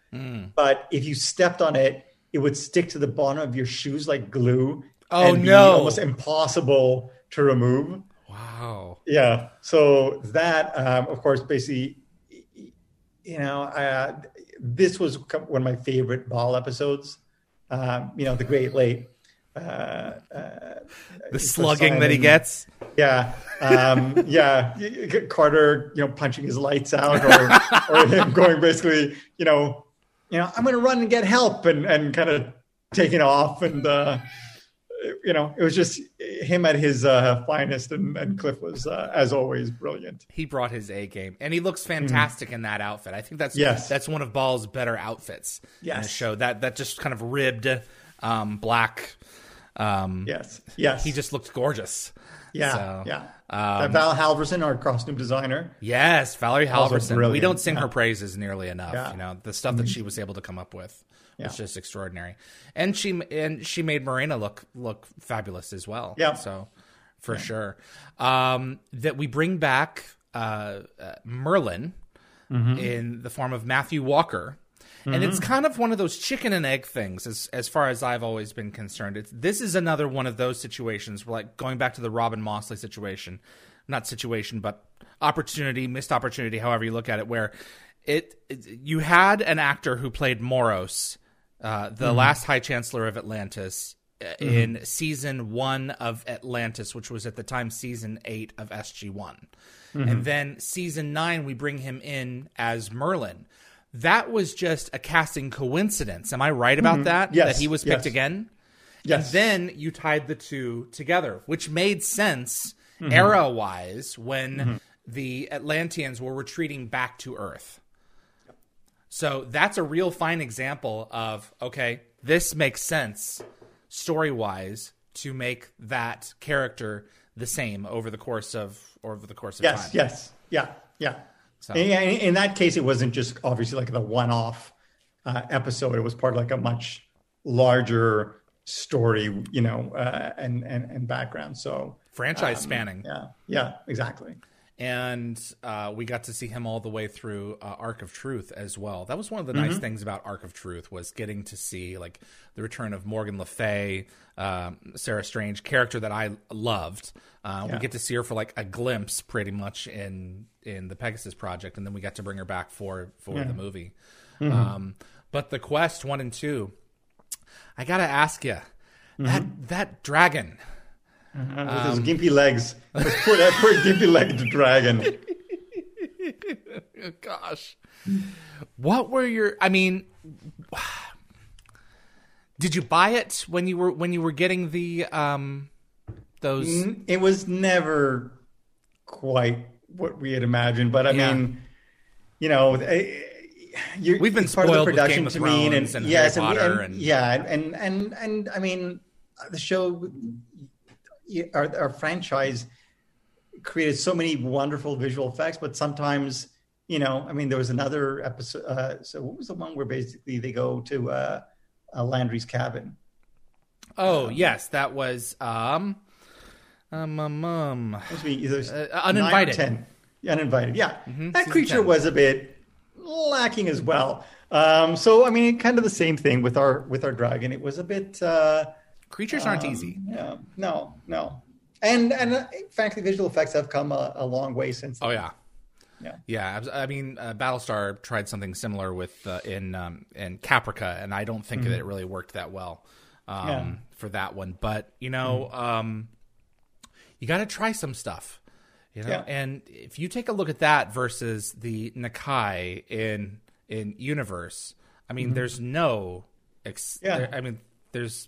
Speaker 2: But if you stepped on it, it would stick to the bottom of your shoes like glue.
Speaker 1: Oh, no.
Speaker 2: Almost impossible to remove.
Speaker 1: Wow.
Speaker 2: Yeah. So that, um, of course, basically, you know, uh, this was one of my favorite Baal episodes. Um, you know, the Great Late. Uh, uh,
Speaker 1: The slugging that he gets.
Speaker 2: Yeah, um, yeah. Carter, you know, punching his lights out, or or him going basically, you know, you know, I'm going to run and get help, and and kind of taking off, and uh, you know, it was just him at his uh, finest, and, and Cliff was, uh, as always, brilliant.
Speaker 1: He brought his A game, and he looks fantastic in that outfit. I think that's.
Speaker 2: Yes.
Speaker 1: that's one of Baal's better outfits in the
Speaker 2: Yes.
Speaker 1: show. That that just kind of ribbed um, black. Um,
Speaker 2: Yes, yes.
Speaker 1: He just looked gorgeous.
Speaker 2: Yeah,
Speaker 1: so,
Speaker 2: yeah.
Speaker 1: um,
Speaker 2: Val Halverson, our costume designer.
Speaker 1: Yes, Valerie Halverson. We don't sing her praises nearly enough.
Speaker 2: Yeah. Mm-hmm.
Speaker 1: You know, the stuff that she was able to come up with was
Speaker 2: Yeah.
Speaker 1: just extraordinary. And she and she made Morena look look fabulous as well.
Speaker 2: Yeah.
Speaker 1: So for sure. Um, that we bring back uh, uh, Merlin
Speaker 2: Mm-hmm.
Speaker 1: in the form of Matthew Walker. And it's kind of one of those chicken and egg things, as as far as I've always been concerned. It's this is another one of those situations, where, like going back to the Robin Mossley situation, not situation, but opportunity, missed opportunity, however you look at it, where it, it you had an actor who played Moros, uh, the last High Chancellor of Atlantis, uh, in season one of Atlantis, which was at the time season eight of SG One, and then season nine we bring him in as Merlin. That was just a casting coincidence. Am I right about that?
Speaker 2: Yes,
Speaker 1: That he was picked
Speaker 2: yes.
Speaker 1: again.
Speaker 2: Yes.
Speaker 1: And then you tied the two together, which made sense
Speaker 2: Mm-hmm.
Speaker 1: era wise when the Atlanteans were retreating back to Earth. So that's a real fine example of okay, this makes sense story wise to make that character the same over the course of over the course of
Speaker 2: yes,
Speaker 1: time.
Speaker 2: yes, yeah, yeah.
Speaker 1: So-
Speaker 2: And, yeah, in, that case, it wasn't just obviously like the one-off uh, episode. It was part of like a much larger story, you know, uh, and and and background. So
Speaker 1: Franchise spanning.
Speaker 2: yeah, yeah, exactly.
Speaker 1: And uh, we got to see him all the way through uh, Ark of Truth as well. That was one of the
Speaker 2: Mm-hmm.
Speaker 1: nice things about Ark of Truth was getting to see like the return of Morgan Le Fay, um, Sarah Strange, character that I loved. Uh,
Speaker 2: Yeah.
Speaker 1: We get to see her for like a glimpse, pretty much in in the Pegasus Project, and then we got to bring her back for for the movie.
Speaker 2: Mm-hmm.
Speaker 1: Um, but the Quest one and two, I gotta ask you, that
Speaker 2: Mm-hmm.
Speaker 1: that dragon.
Speaker 2: With
Speaker 1: Um,
Speaker 2: his gimpy legs, Let's that poor gimpy-legged dragon.
Speaker 1: Oh, gosh. What were your I mean did you buy it when you were when you were getting the um those
Speaker 2: It was never quite what we had imagined, but I
Speaker 1: Yeah.
Speaker 2: mean, you know, you're,
Speaker 1: We've been
Speaker 2: it's part of the
Speaker 1: spoiled with
Speaker 2: production
Speaker 1: Game of
Speaker 2: to me,
Speaker 1: Thrones and
Speaker 2: yes, and, and-
Speaker 1: and-
Speaker 2: yeah, and and and I mean, the show, our, our franchise created so many wonderful visual effects, but sometimes, you know, I mean, there was another episode. Uh, so what was the one where basically they go to uh, uh, Landry's cabin?
Speaker 1: Oh, yes, that was um um um, um
Speaker 2: Must
Speaker 1: Uh, uninvited.
Speaker 2: 10. uninvited. Yeah, that
Speaker 1: season
Speaker 2: creature
Speaker 1: 10.
Speaker 2: was a bit lacking as well. Um, so I mean, kind of the same thing with our with our dragon. It was a bit. Uh,
Speaker 1: creatures aren't easy.
Speaker 2: yeah, no, no, and and uh, frankly, visual effects have come a, a long way since.
Speaker 1: Oh yeah.
Speaker 2: Yeah.
Speaker 1: Yeah, I mean, uh, Battlestar tried something similar with uh, in um, in Caprica, and I don't think that it really worked that well um,
Speaker 2: Mm-hmm. Yeah. Mm-hmm.
Speaker 1: for that one. But you know, um, you got to try some stuff, you know.
Speaker 2: Yeah.
Speaker 1: And if you take a look at that versus the Nakai in in Universe, I mean, there's no, ex-
Speaker 2: Mm-hmm. Yeah.
Speaker 1: there- I mean, there's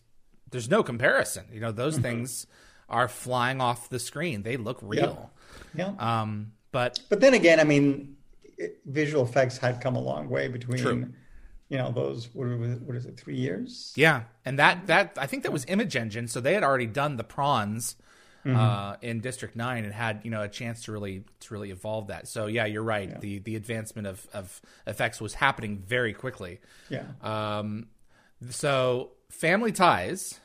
Speaker 1: there's no comparison. You know,
Speaker 2: Mm-hmm.
Speaker 1: those things are flying off the screen; they look real.
Speaker 2: yeah.
Speaker 1: Um, but
Speaker 2: But then again, I mean, it, visual effects had come a long way between.
Speaker 1: True.
Speaker 2: You know those what, what is it three years?
Speaker 1: Yeah, and that that I think that was Image Engine, so they had already done the prawns uh, in District Nine and had you know a chance to really to really evolve that. So yeah, you're right. The the advancement of of effects was happening very quickly.
Speaker 2: Yeah.
Speaker 1: Um, so Family Ties.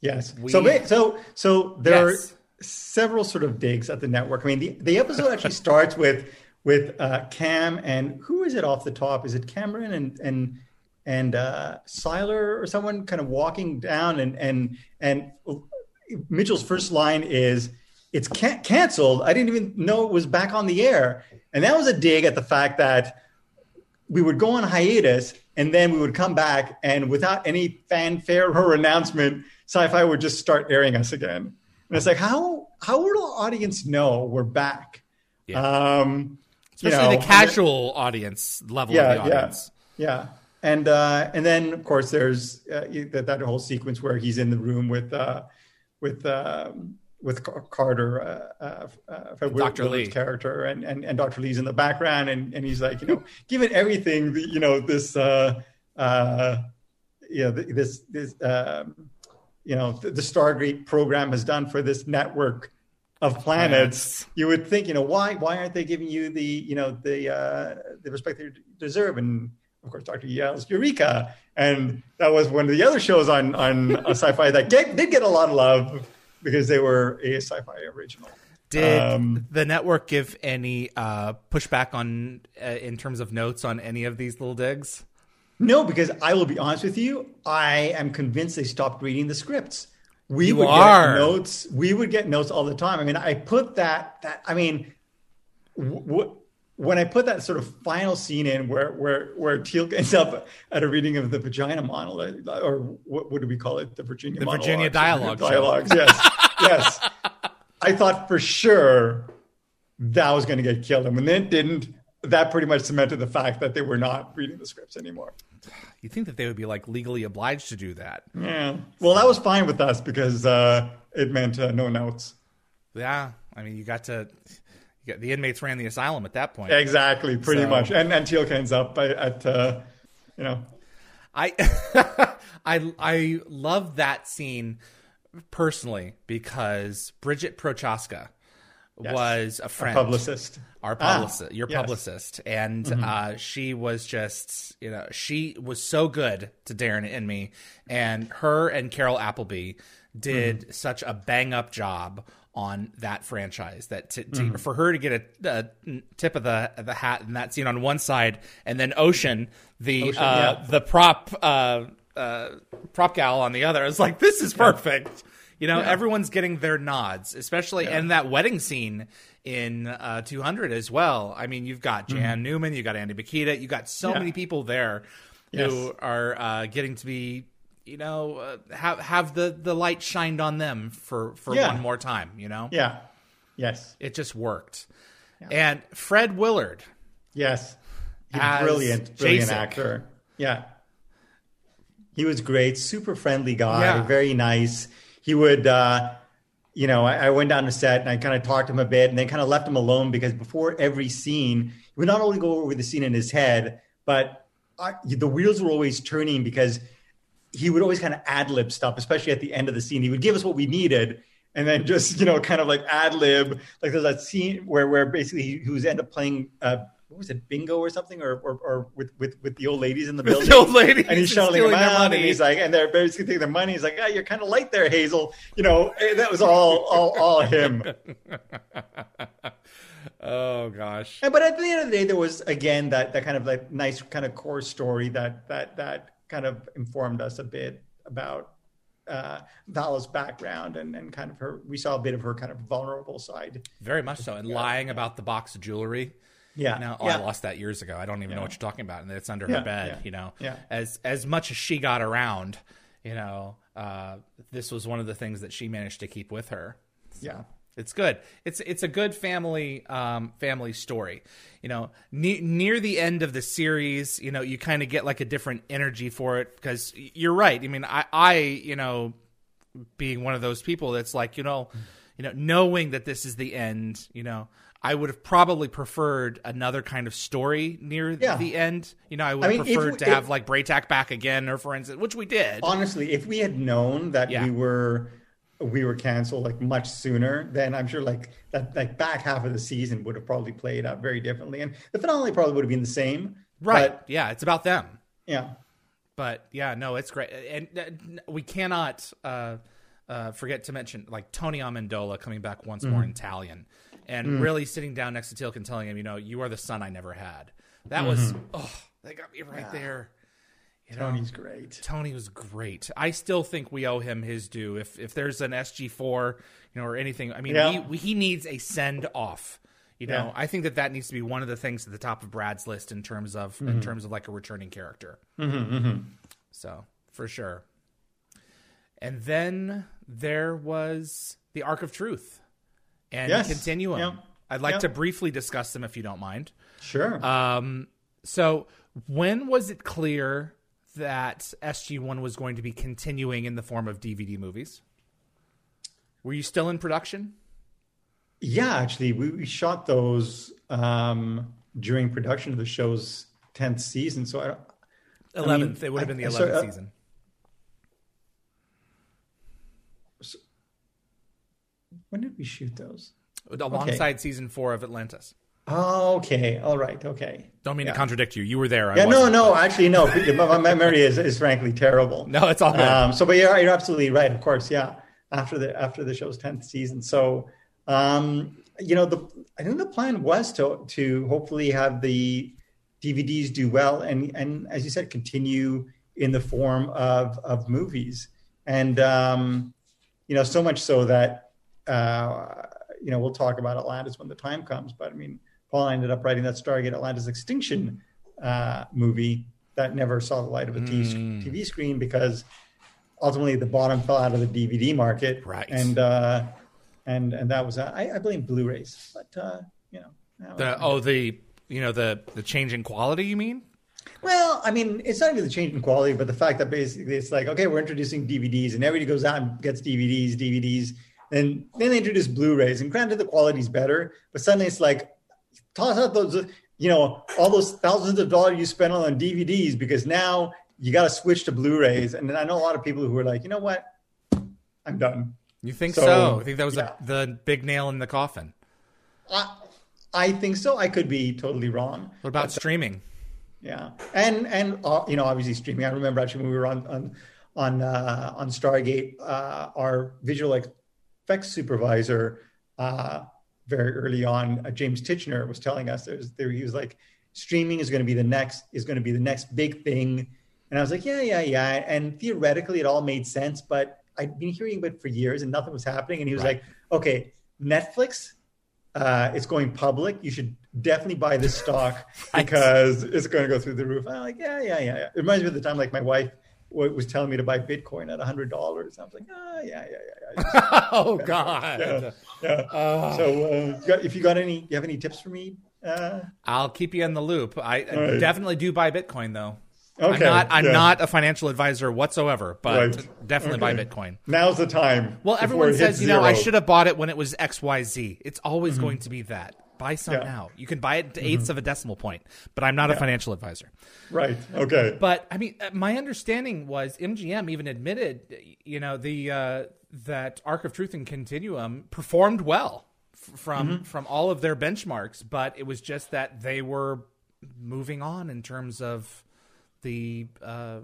Speaker 2: Yes.
Speaker 1: We-
Speaker 2: so so so there
Speaker 1: Yes.
Speaker 2: are several sort of digs at the network. I mean, the, the episode actually starts with with uh, Cam and who is it off the top? Is it Cameron and and and uh, Siler or someone kind of walking down and and and Mitchell's first line is it's can- canceled. I didn't even know it was back on the air, and that was a dig at the fact that we would go on hiatus and then we would come back and without any fanfare or announcement sci-fi would just start airing us again and it's like how how would the audience know we're back
Speaker 1: Yeah.
Speaker 2: um you
Speaker 1: Especially
Speaker 2: know,
Speaker 1: the
Speaker 2: and then-
Speaker 1: casual audience level
Speaker 2: yeah,
Speaker 1: of the audience.
Speaker 2: yeah, yeah. And uh, and then of course there's uh, that that whole sequence where he's in the room with uh, with um, with Carter, uh, uh, uh, Fred
Speaker 1: Dr.
Speaker 2: Willard's
Speaker 1: Lee.
Speaker 2: character, and, and and Dr. Lee's in the background, and and he's like, you know, given everything, you know, this, uh, uh, you know, this this, um, you know, the, Stargate program has done for this network of planets,
Speaker 1: Planets.
Speaker 2: you would think, you know, why why aren't they giving you the, you know, the uh, the respect they deserve? And of course, Dr. Yale's Eureka, and that was one of the other shows on on, on Sci-Fi that get, did get a lot of love because they were a Sci-Fi original.
Speaker 1: Did
Speaker 2: Um,
Speaker 1: the network give any uh, pushback on uh, in terms of notes on any of these little digs?
Speaker 2: No, because I will be honest with you, I am convinced they stopped reading the scripts. We
Speaker 1: You
Speaker 2: would
Speaker 1: are.
Speaker 2: get notes. We would get notes all the time. I mean, I put that that I mean, w- when I put that sort of final scene in where where where Teal'c ends up at a reading of the vagina monologue, or what, what do we call it? The Virginia
Speaker 1: The
Speaker 2: monologues,
Speaker 1: Virginia dialogue
Speaker 2: dialogues. Yes, yes. I thought for sure that was going to get killed, and when it didn't, that pretty much cemented the fact that they were not reading the scripts anymore.
Speaker 1: You think that they would be like legally obliged to do that?
Speaker 2: Yeah. Well, that was fine with us because uh, it meant uh, no notes.
Speaker 1: Yeah, I mean, you got to. You got, the inmates ran the asylum at that point.
Speaker 2: Exactly, pretty
Speaker 1: So-
Speaker 2: much. And and Teal'c ends up at, at uh, you know,
Speaker 1: I I I love that scene personally because Bridget Prochaska yes. was a friend,
Speaker 2: a publicist,
Speaker 1: our publicist, ah, your yes. publicist, and mm-hmm. uh, she was just, you know, she was so good to Darren and me, and her and Carol Appleby did mm-hmm. such a bang up job on that franchise that to, to, mm-hmm. for her to get a, a, tip of the the hat in that scene on one side and then Ocean the Ocean, uh, yeah. the prop uh, uh, prop gal on the other is like this is perfect. You know, yeah. everyone's getting their nods, especially yeah. in that wedding scene in uh, 200 as well. I mean, you've got Jan mm-hmm. Newman, you got Andy Mikita, you got so many people there yes. who are uh, getting to be you know, uh, have have the the light shined on them for for yeah. one more time. You know.
Speaker 2: Yeah. Yes.
Speaker 1: It just worked. Yeah. And Fred Willard.
Speaker 2: Yes. brilliant, brilliant actor. Yeah. He was great, super friendly guy, yeah. very nice. He would, uh, you know, I, I, went down to set and I kind of talked to him a bit and then kind of left him alone because before every scene, he would not only go over the scene in his head, but I, the wheels were always turning because he would always kind of ad lib stuff, especially at the end of the scene. He would give us what we needed and then just, you know, kind of like ad lib. Like there's that scene where, where basically he, he was end up playing, uh, what was it, bingo or something, or, or, or with, with, with the old ladies in the building.
Speaker 1: the old ladies.
Speaker 2: And he's shuttling them out and he's like, and they're basically taking their money. He's like, ah, oh, you're kind of light there, Hazel. You know, eh, that was all, all, all him.
Speaker 1: oh gosh.
Speaker 2: And, but at the end of the day, there was again that, that kind of like nice kind of core story that, that, that, kind of informed us a bit about uh, Vala's background and, and kind of her. We saw a bit of her kind of vulnerable side.
Speaker 1: Very much so, and lying about the box of jewelry.
Speaker 2: Yeah.
Speaker 1: Now, oh,
Speaker 2: yeah.
Speaker 1: I lost that years ago. I don't even yeah. know what you're talking about, and it's under
Speaker 2: yeah.
Speaker 1: her bed. You know.
Speaker 2: Yeah.
Speaker 1: As as much as she got around, you know, uh, this was one of the things that she managed to keep with her.
Speaker 2: So. Yeah.
Speaker 1: It's good. It's it's a good family um, family story. You know, ne- near the end of the series, you know, you kind of get like a different energy for it because you're right. I mean, I I you know, being one of those people that's like you know, you know, knowing that this is the end, you know. I would have probably preferred another kind of story near yeah. the end. You know, I would I mean, preferred to if, have like Bra'tac back again, or for instance, which we did.
Speaker 2: Honestly, if we had known that yeah. we were we were canceled like much sooner, then I'm sure like that like back half of the season would have probably played out very differently, and the finale probably would have been the same.
Speaker 1: Right? But, yeah, it's about them.
Speaker 2: Yeah.
Speaker 1: But yeah, no, it's great, and uh, we cannot uh, uh, forget to mention like Tony Amendola coming back once mm. more in Talion, and mm. really sitting down next to Teal'c and telling him, you know, you are the son I never had. That mm-hmm. was oh, that got me right yeah. there.
Speaker 2: You know, Tony's great.
Speaker 1: Tony was great. I still think we owe him his due. If if there's an SG four, you know, or anything, I mean, yeah. we, he needs a send off. You know, yeah. I think that that needs to be one of the things at the top of Brad's list in terms of mm-hmm. in terms of like a returning character.
Speaker 2: Mm-hmm, mm-hmm.
Speaker 1: So for sure. And then there was the Ark of Truth and yes. Continuum. Yeah. I'd like yeah. to briefly discuss them if you don't mind.
Speaker 2: Sure.
Speaker 1: Um, so when was it clear that SG1 was going to be continuing in the form of DVD movies. Were you still in production?
Speaker 2: Yeah, actually, we, we shot those um, during production of the show's tenth season. So I
Speaker 1: eleventh. I mean, it would have been the eleventh uh, season.
Speaker 2: When did we shoot those?
Speaker 1: Alongside okay. season four of Atlantis.
Speaker 2: Oh, okay. All right. Okay.
Speaker 1: Don't mean yeah. to contradict you. You were there.
Speaker 2: I yeah. No. No. Actually, no. my memory is, is frankly terrible.
Speaker 1: No, it's all good. Um,
Speaker 2: so, but you're you're absolutely right. Of course. Yeah. After the after the show's tenth season. So, um, you know, the I think the plan was to to hopefully have the DVDs do well and and as you said, continue in the form of of movies. And um, you know, so much so that uh, you know we'll talk about Atlantis when the time comes. But I mean Paul ended up writing that Stargate Atlantis Extinction uh, movie that never saw the light of a mm. TV screen because ultimately the bottom fell out of the DVD market.
Speaker 1: Right.
Speaker 2: And uh, and and that was uh, I, I blame Blu-rays, but uh, you know.
Speaker 1: The, oh, the you know the the change in quality. You mean?
Speaker 2: Well, I mean, it's not even the change in quality, but the fact that basically it's like, okay, we're introducing DVDs, and everybody goes out and gets DVDs, DVDs, and then they introduce Blu-rays, and granted the quality's better, but suddenly it's like, toss out those, you know, all those thousands of dollars you spent on DVDs because now you got to switch to Blu-rays. And then I know a lot of people who are like, you know what? I'm done.
Speaker 1: You think so?
Speaker 2: So,
Speaker 1: I think that was
Speaker 2: yeah.
Speaker 1: a, the big nail in the coffin.
Speaker 2: I, I think so. I could be totally wrong.
Speaker 1: What about streaming?
Speaker 2: Yeah, and and uh, you know, obviously streaming. I remember actually when we were on on on uh, on Stargate, uh, our visual effects supervisor uh, very early on, uh, James Tichenor, was telling us there's there he was like, streaming is going to be the next is going to be the next big thing, and I was like, yeah, yeah, yeah, and theoretically it all made sense, but I'd been hearing about it for years and nothing was happening, and he was
Speaker 1: Right.
Speaker 2: like, okay, Netflix. Uh, it's going public. You should definitely buy this stock because it's going to go through the roof. I'm like, yeah, yeah, yeah. It reminds me of the time like my wife was telling me to buy Bitcoin at hundred dollars. I was like, ah, yeah, yeah, yeah, yeah.
Speaker 1: oh God!
Speaker 2: yeah, yeah.
Speaker 1: Oh.
Speaker 2: So, uh, if you got any, you have any tips for me? Uh,
Speaker 1: I'll keep you in the loop. I,
Speaker 2: right.
Speaker 1: definitely do buy Bitcoin though.
Speaker 2: okay,
Speaker 1: I'm not. I'm
Speaker 2: yeah.
Speaker 1: not a financial advisor whatsoever, but
Speaker 2: Right.
Speaker 1: definitely buy Bitcoin.
Speaker 2: Now's the time.
Speaker 1: Well, everyone says, you know, I should have bought it when it was X, Y, Z. It's always going to be that. Buy some
Speaker 2: Yeah.
Speaker 1: now. You can buy it to 8ths of a decimal point, but I'm not a financial advisor.
Speaker 2: Right. Okay.
Speaker 1: But I mean, uh, my understanding was MGM even admitted, you know, the uh, that Ark of Truth and Continuum performed well f- from from all of their benchmarks, but it was just that they were moving on in terms of the uh,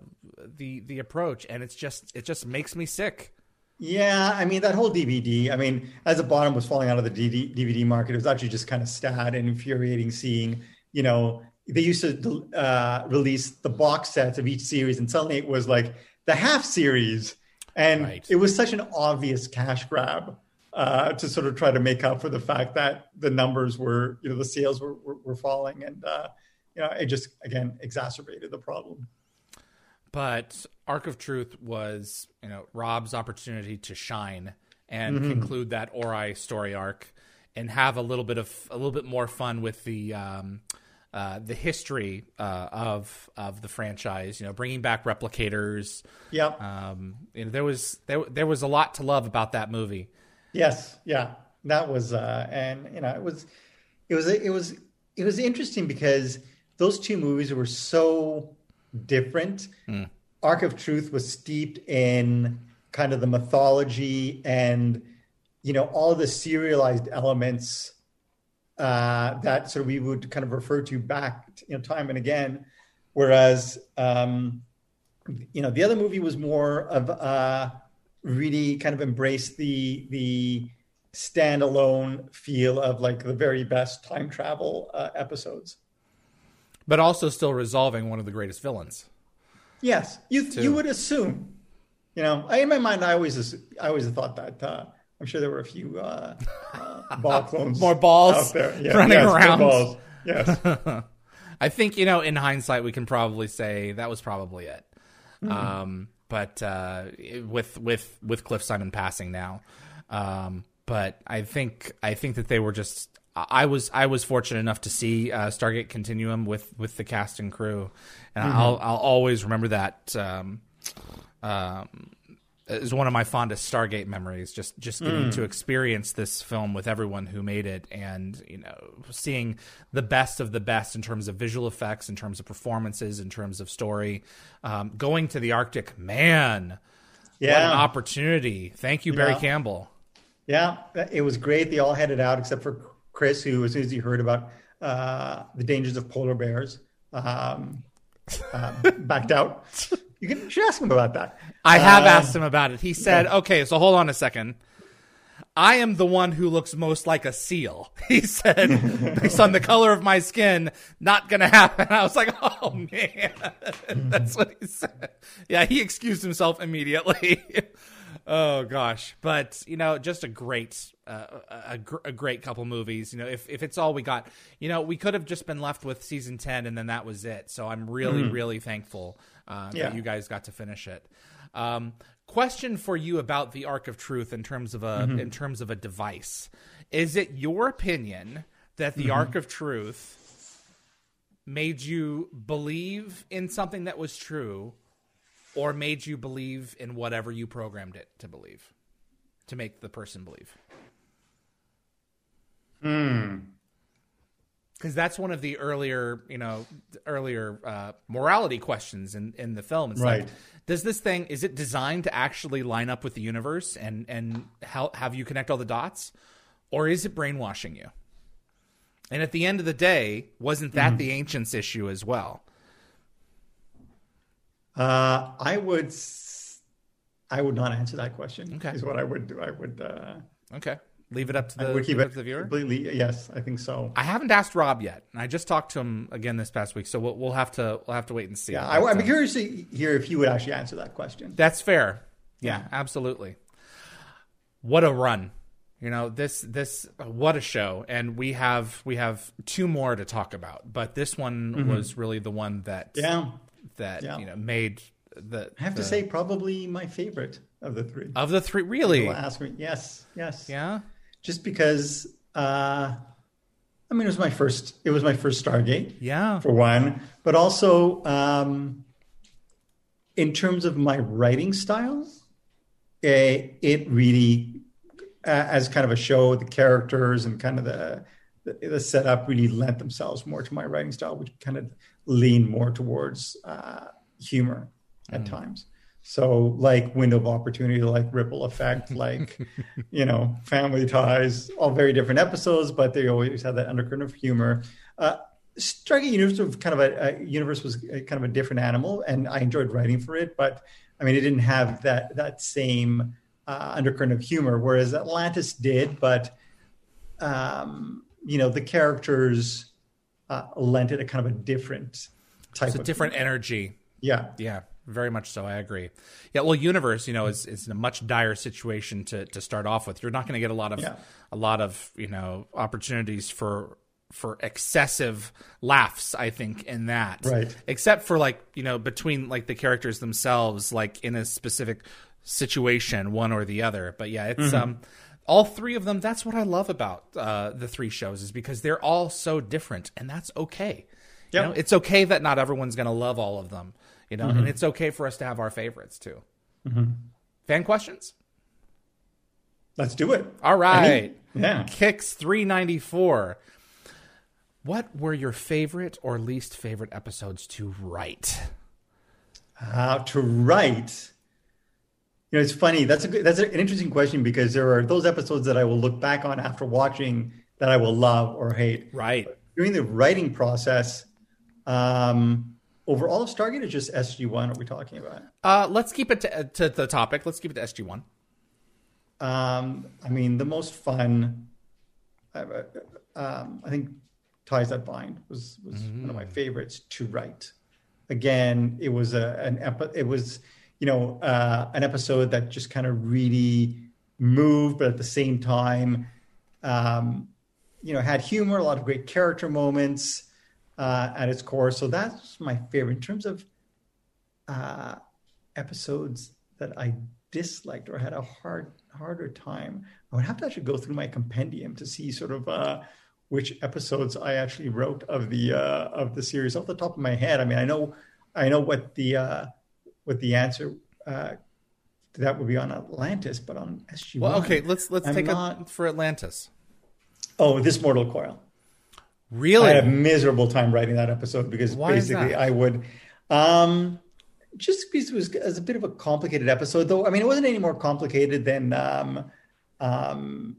Speaker 1: the the approach, and it's just it just makes me sick.
Speaker 2: Yeah, I mean that whole DVD. I mean, as the bottom was falling out of the DVD market, it was actually just kind of sad and infuriating seeing. You know, they used to uh, release the box sets of each series, and suddenly it was like the half series, and
Speaker 1: Right.
Speaker 2: it was such an obvious cash grab uh, to sort of try to make up for the fact that the numbers were, you know, the sales were were, were falling, and uh, you know, it just again exacerbated the problem.
Speaker 1: But Ark of Truth was, you know, Rob's opportunity to shine and conclude that Ori story arc and have a little bit of a little bit more fun with the um, uh, the history uh, of of the franchise. You know, bringing back replicators.
Speaker 2: Yep.
Speaker 1: Um, you know, there was there there was a lot to love about that movie.
Speaker 2: Yes, yeah, that was, uh, and you know, it was, it was, it was, it was interesting because those two movies were so different. Ark of Truth was steeped in kind of the mythology and you know all the serialized elements uh, that sort of we would kind of refer to back, you know, time and again. Whereas, um, you know, the other movie was more of uh, really kind of embrace the the standalone feel of like the very best time travel uh, episodes.
Speaker 1: But also still resolving one of the greatest villains.
Speaker 2: Yes, you
Speaker 1: Too.
Speaker 2: you would assume. You know, I, in my mind, I always I always thought that. Uh, I'm sure there were a few uh, uh, Baal clones,
Speaker 1: More Baals
Speaker 2: out there, yeah,
Speaker 1: running
Speaker 2: yes,
Speaker 1: around.
Speaker 2: Baals. Yes,
Speaker 1: I think you know, in hindsight, we can probably say that was probably it. Um, but uh, with with with Cliff Simon passing now, um, but I think I think that they were just. I was I was fortunate enough to see uh, Stargate Continuum with with the cast and crew, and I'll I'll always remember that. Um, um, is one of my fondest Stargate memories. Just just getting to experience this film with everyone who made it, and you know, seeing the best of the best in terms of visual effects, in terms of performances, in terms of story. Um, going to the Arctic, man, what an
Speaker 2: yeah,
Speaker 1: opportunity! Thank you, Barry
Speaker 2: Yeah.
Speaker 1: Campbell.
Speaker 2: yeah. It was great. They all headed out except for Chris, who as soon as he heard about uh, the dangers of polar bears, um, uh, backed out. You can you should ask him about that.
Speaker 1: I have
Speaker 2: Um,
Speaker 1: asked him about it. He said, "Okay, so hold on a second. I am the one who looks most like a seal." He said, "Based on the color of my skin, not gonna happen." I was like, "Oh man, that's what he said." Yeah, he excused himself immediately. Oh gosh, but you know, just a great, uh, a, gr- a great couple movies. You know, if if it's all we got, you know, we could have just been left with season ten, and then that was it. So I'm really, really thankful uh,
Speaker 2: Yeah.
Speaker 1: that you guys got to finish it. Um, question for you about the Ark of Truth in terms of a in terms of a device. Is it your opinion that the Ark of Truth made you believe in something that was true, or made you believe in whatever you programmed it to believe, to make the person believe? Hmm. because that's one of the earlier, you know, earlier uh, morality questions in in the film. It's
Speaker 2: Right.
Speaker 1: like, does this thing is it designed to actually line up with the universe and and help have you connect all the dots, or is it brainwashing you? And at the end of the day, wasn't that
Speaker 2: Mm-hmm.
Speaker 1: the ancients' issue as well?
Speaker 2: Uh, I would, I would not answer that question.
Speaker 1: Okay.
Speaker 2: is what I would do. I would. Uh,
Speaker 1: Okay, leave it up to the, I
Speaker 2: would keep
Speaker 1: it
Speaker 2: it
Speaker 1: up to the viewer.
Speaker 2: completely. Yes, I think so.
Speaker 1: I haven't asked Rob yet, and I just talked to him again this past week, so we'll, we'll have to we'll have to wait and see.
Speaker 2: Yeah, I,
Speaker 1: But,
Speaker 2: I'd be
Speaker 1: uh,
Speaker 2: curious to hear if he would actually answer that question.
Speaker 1: That's fair. Yeah,
Speaker 2: Yeah.
Speaker 1: absolutely. What a run. You know, this this what a show. And we have we have two more to talk about, but this one was really the one that
Speaker 2: Mm-hmm. Yeah,
Speaker 1: that
Speaker 2: Yeah.
Speaker 1: you know made the
Speaker 2: I have
Speaker 1: the-
Speaker 2: to say, probably my favorite of the three.
Speaker 1: of the three really.
Speaker 2: Ask me, yes, yes,
Speaker 1: Yeah.
Speaker 2: just because. Uh, I mean, it was my first. It was my first Stargate.
Speaker 1: Yeah.
Speaker 2: for one, but also um, in terms of my writing style, eh, it really, uh, as kind of a show, the characters and kind of the, the the setup really lent themselves more to my writing style, which kind of leaned more towards uh, humor at times. So, like window of opportunity, like ripple effect, like you know, family ties, all very different episodes, but they always have that undercurrent of humor. Uh, Stargate Universe was kind of a, a universe was a, kind of a different animal, and I enjoyed writing for it. But I mean, it didn't have that that same uh, undercurrent of humor, whereas Atlantis did. But um, you know, the characters uh, lent it a kind of a different type
Speaker 1: It's a
Speaker 2: of
Speaker 1: different energy.
Speaker 2: Yeah,
Speaker 1: Yeah, very much so. I agree. Yeah, well, universe, you know, is is in a much dire situation to to start off with. You're not going to get a lot of
Speaker 2: Yeah.
Speaker 1: a lot of you know opportunities for for excessive laughs. I think in that,
Speaker 2: Right.
Speaker 1: Except for like you know between like the characters themselves, like in a specific situation, one or the other. But yeah, it's
Speaker 2: Mm-hmm.
Speaker 1: um. All three of them. That's what I love about uh, the three shows is because they're all so different, and that's okay. You know, it's okay that not everyone's going to love all of them. You know,
Speaker 2: Mm-hmm.
Speaker 1: and it's okay for us to have our favorites too. Fan questions?
Speaker 2: let's do it.
Speaker 1: All right.
Speaker 2: Yeah.
Speaker 1: Kicks 394. What were your favorite or least favorite episodes to write?
Speaker 2: How to write. You know, it's funny. That's a good, that's an interesting question because there are those episodes that I will look back on after watching that I will love or hate.
Speaker 1: Right.
Speaker 2: During the writing process, um, over all of Stargate is just SG One. Are we talking about?
Speaker 1: Uh, let's keep it to, to the topic. Let's keep it to SG1.
Speaker 2: Um, I mean, the most fun. Uh, um, I think ties that bind was was one of my favorites to write. Again, it was a an epi- it was you know uh, an episode that just kind of really moved, but at the same time, um, you know, had humor, a lot of great character moments uh, at its core. So that's my favorite in terms of uh, episodes that I disliked or had a hard harder time. I would have to actually go through my compendium to see sort of uh, which episodes I actually wrote of the uh, of the series off the top of my head. I mean, I know I know what the what the answer uh, that would be on Atlantis, but on SG.
Speaker 1: Well, okay, let's let's
Speaker 2: I'm
Speaker 1: take
Speaker 2: not-
Speaker 1: it for Atlantis.
Speaker 2: Oh, this Mortal Coil.
Speaker 1: Really?
Speaker 2: I had a miserable time writing that episode because
Speaker 1: Why
Speaker 2: basically? I would, um, just because it was, it was a bit of a complicated episode, though. I mean, it wasn't any more complicated than, um, um,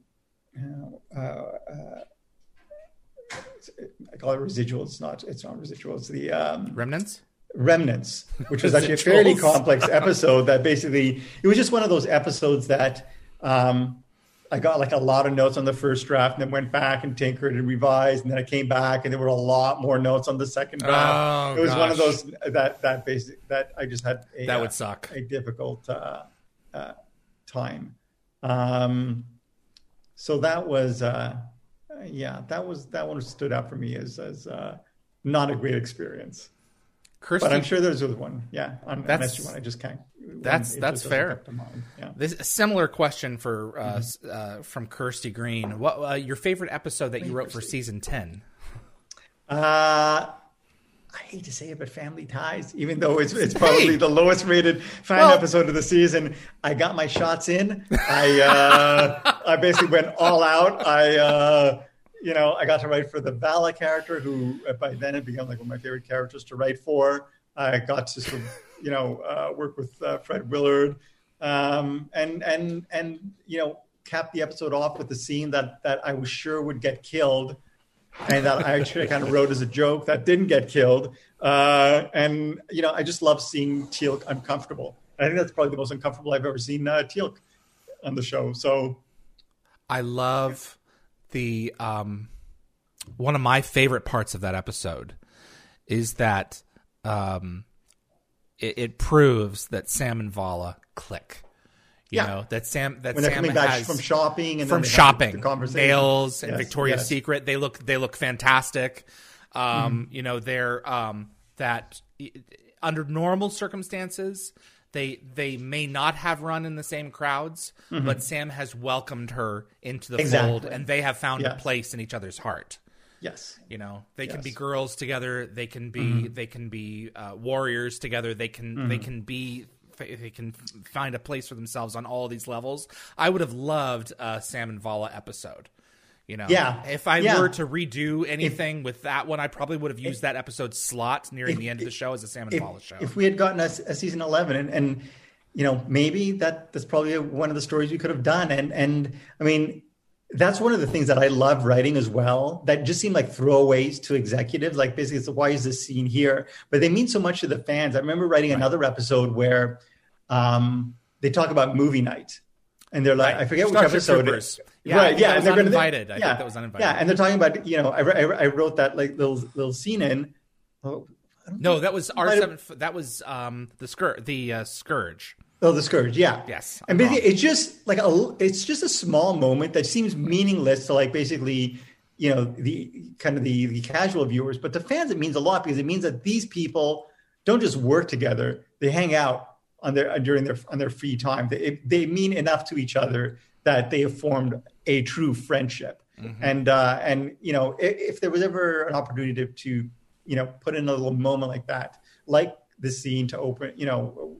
Speaker 2: you know, uh, uh, I call it residual. It's not. It's not residual. It's the um,
Speaker 1: Remnants?
Speaker 2: Remnants, which was actually a fairly complex episode. That basically, it was just one of those episodes that um, I got like a lot of notes on the first draft, and then went back and tinkered and revised, and then I came back, and there were a lot more notes on the second draft.
Speaker 1: Oh,
Speaker 2: it was one of those that that basic that I just had a,
Speaker 1: That would suck.
Speaker 2: a difficult uh, uh, time. Um, so that was uh, yeah, that was that one stood out for me as as uh, not a great experience.
Speaker 1: Kirsty,
Speaker 2: But I'm sure there's one. Yeah, on,
Speaker 1: That's-
Speaker 2: SG1. I just can't.
Speaker 1: that's- that's fair.
Speaker 2: come to mind. Yeah.
Speaker 1: this a similar question for uh,
Speaker 2: Mm-hmm.
Speaker 1: uh, from Kirsty Green. What uh, your favorite episode that you wrote for season ten?
Speaker 2: Uh, I hate to say it, but Family Ties, even though it's it's probably
Speaker 1: Hey!
Speaker 2: the lowest rated fan
Speaker 1: Well-
Speaker 2: episode of the season, I got my shots in. I uh, I basically went all out. I uh, you know, I got to write for the Vala character, who uh, by then had become like one of my favorite characters to write for. I got to sort of, you know, uh, work with uh, Fred Willard, um, and and and you know, cap the episode off with the scene that that I was sure would get killed, and that I actually kind of wrote as a joke that didn't get killed. Uh, and you know, I just love seeing Teal'c uncomfortable. I think that's probably the most uncomfortable I've ever seen uh, Teal'c on the show. So,
Speaker 1: I love the um, one of my favorite parts of that episode is that um, it, it proves that Sam and Vala click. You
Speaker 2: Yeah.
Speaker 1: know that Sam that
Speaker 2: when
Speaker 1: Sam
Speaker 2: coming back
Speaker 1: has
Speaker 2: from shopping and
Speaker 1: from shopping,
Speaker 2: the conversation.
Speaker 1: nails and
Speaker 2: Yes,
Speaker 1: Victoria's
Speaker 2: yes.
Speaker 1: Secret. They look they look fantastic. Um,
Speaker 2: Mm-hmm.
Speaker 1: You know they're um, that under normal circumstances they they may not have run in the same crowds, but Sam has welcomed her into the fold,
Speaker 2: Mm-hmm.
Speaker 1: And they have found a place in each other's heart.
Speaker 2: Yes.
Speaker 1: You know, they can be girls together. They can be
Speaker 2: Mm-hmm.
Speaker 1: they can be uh, warriors together. They can they can be they can find a place for themselves on all these levels. I would have loved a Sam and Vala episode. You know,
Speaker 2: Yeah.
Speaker 1: If I
Speaker 2: Yeah.
Speaker 1: were to redo anything with that one, I probably would have used that episode slot nearing
Speaker 2: if-
Speaker 1: the end of the show as a Sam and
Speaker 2: if,
Speaker 1: Vala show.
Speaker 2: if we had gotten a, a season 11 and, and you know maybe that that's probably one of the stories we could have done and and i mean that's one of the things that i love writing as well that just seem like throwaways to executives like basically it's why is this scene here but they mean so much to the fans i remember writing another episode where um, they talk about movie night and they're like
Speaker 1: Right.
Speaker 2: i forget
Speaker 1: Starship
Speaker 2: which episode
Speaker 1: Troopers.
Speaker 2: it is.
Speaker 1: Yeah,
Speaker 2: right
Speaker 1: think
Speaker 2: yeah and they're gonna-
Speaker 1: uninvited. I think
Speaker 2: yeah,
Speaker 1: that was uninvited.
Speaker 2: yeah and they're talking about you know i, I, I wrote that like little little scene in oh,
Speaker 1: no, that was R seven. That was um the scourge. The uh, scourge.
Speaker 2: Oh, the scourge, yeah.
Speaker 1: Yes,
Speaker 2: and
Speaker 1: I'm
Speaker 2: basically, it's just like a, it's just a small moment that seems meaningless to like basically, you know, the kind of the, the casual viewers, but to fans it means a lot because it means that these people don't just work together; they hang out on their during their on their free time. They they mean enough to each other that they have formed a true friendship. And uh, and you know, if, if there was ever an opportunity to, to you know put in a little moment like that, like the scene to open, you know,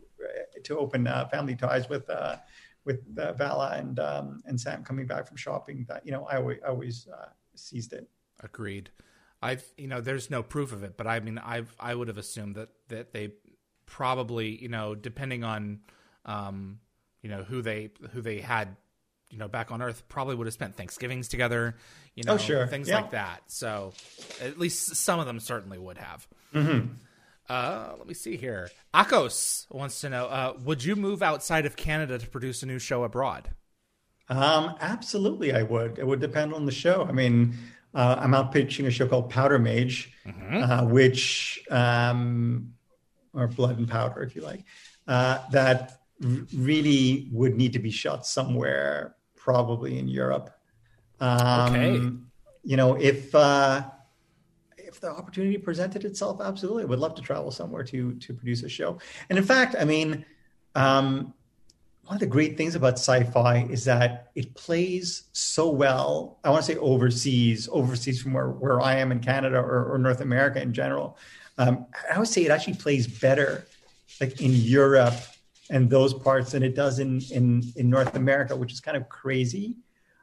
Speaker 2: to open uh, family ties with uh, with uh, Vala and um, and Sam coming back from shopping. That you know, I always, I always uh, seized it.
Speaker 1: Agreed. I've you know there's no proof of it, but I mean I've I would have assumed that that they probably you know depending on um you know who they who they had you know back on Earth probably would have spent Thanksgivings together, you know
Speaker 2: Oh, sure.
Speaker 1: things
Speaker 2: Yeah.
Speaker 1: like that. So at least some of them certainly would have.
Speaker 2: Mm-hmm.
Speaker 1: Uh, let me see here. Akos wants to know: uh, Would you move outside of Canada to produce a new show abroad?
Speaker 2: Um, absolutely, I would. It would depend on the show. I mean, uh, I'm out pitching a show called Powder Mage, uh, which, um, or Blood and Powder, if you like, uh, that r- really would need to be shot somewhere, probably in Europe. Um,
Speaker 1: Okay.
Speaker 2: You know, if uh, if the opportunity presented itself, absolutely, I would love to travel somewhere to to produce a show. And in fact, I mean. Um, one of the great things about sci-fi is that it plays so well. I want to say overseas, overseas from where, where I am in Canada or, or North America in general. Um, I would say it actually plays better, like in Europe and those parts, than it does in in, in North America, which is kind of crazy.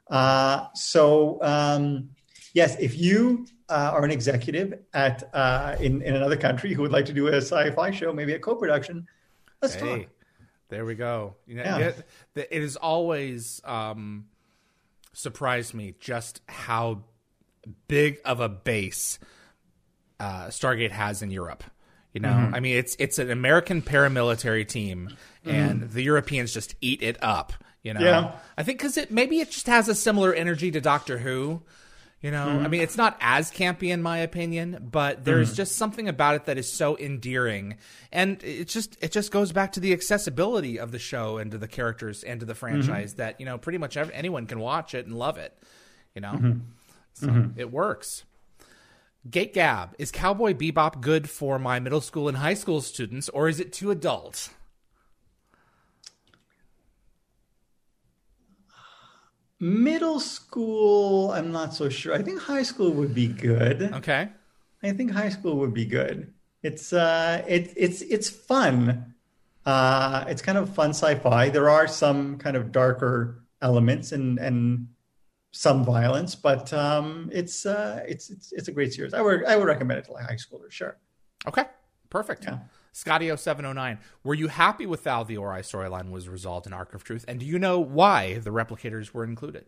Speaker 2: Uh, so um, yes, if you uh, are an executive at uh, in in another country who would like to do a sci-fi show, maybe a co-production, let's talk.
Speaker 1: Hey, there we go. You know,
Speaker 2: Yeah.
Speaker 1: it, it has always um, surprised me just how big of a base uh, Stargate has in Europe. You know,
Speaker 2: Mm-hmm.
Speaker 1: I mean, it's it's an American paramilitary team, and the Europeans just eat it up. You know,
Speaker 2: Yeah.
Speaker 1: I think because it maybe it just has a similar energy to Doctor Who. You know,
Speaker 2: Mm-hmm.
Speaker 1: I mean, it's not as campy in my opinion, but there's just something about it that is so endearing, and it just it just goes back to the accessibility of the show and to the characters and to the franchise
Speaker 2: Mm-hmm.
Speaker 1: that you know pretty much ev- anyone can watch it and love it. You know,
Speaker 2: Mm-hmm.
Speaker 1: so it works. Gate Gab is Cowboy Bebop good for my middle school and high school students, or is it too adult?
Speaker 2: Middle school, I'm not so sure. I think high school would be good.
Speaker 1: Okay,
Speaker 2: I think high school would be good. It's uh, it, it's it's fun. Uh, it's kind of fun sci-fi. There are some kind of darker elements and and some violence, but um, it's, uh, it's it's it's a great series. I would I would recommend it to like high schoolers. Sure.
Speaker 1: Okay. Perfect.
Speaker 2: Yeah.
Speaker 1: Scotty 0709, were you happy with how the Ori storyline was resolved in Ark of Truth? And do you know why the replicators were included?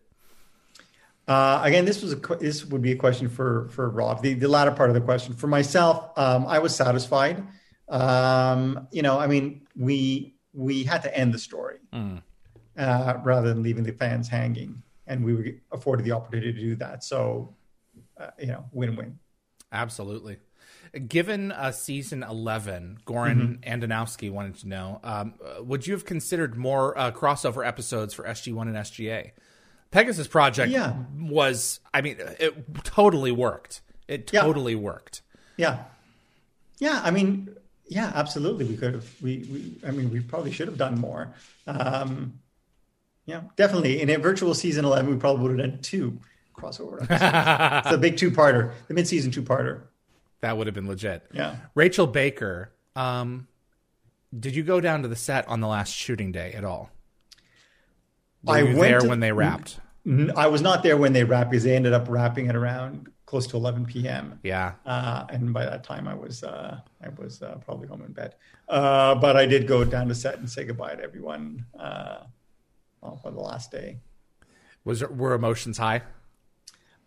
Speaker 2: Uh, again, this was a this would be a question for for Rob. The the latter part of the question for myself, um, I was satisfied. Um, you know, I mean, we we had to end the story
Speaker 1: Mm.
Speaker 2: uh, rather than leaving the fans hanging, and we were afforded the opportunity to do that. So, uh, you know, win win.
Speaker 1: Absolutely. Given uh, season 11, Goran Andanowski wanted to know um, uh, would you have considered more uh, crossover episodes for SG1 and SGA? Pegasus Project
Speaker 2: Yeah.
Speaker 1: was, I mean, it totally worked. It
Speaker 2: Yeah.
Speaker 1: totally worked.
Speaker 2: Yeah, yeah. I mean, yeah, absolutely. We could have. We, we I mean, we probably should have done more. Um, yeah, definitely. In a virtual season eleven, we probably would have done two crossover. episodes. it's a big two-parter, the mid-season two-parter.
Speaker 1: That would have been legit.
Speaker 2: Yeah.
Speaker 1: Rachel Baker, um, did you go down to the set on the last shooting day at all? Were
Speaker 2: I went
Speaker 1: there
Speaker 2: to-
Speaker 1: when they wrapped?
Speaker 2: I was not there when they wrapped because they ended up wrapping it around close to 11 p.m.
Speaker 1: Yeah.
Speaker 2: Uh, and by that time, I was uh, I was uh, probably home in bed. Uh, but I did go down to set and say goodbye to everyone uh, for the last day.
Speaker 1: Was there, were emotions high?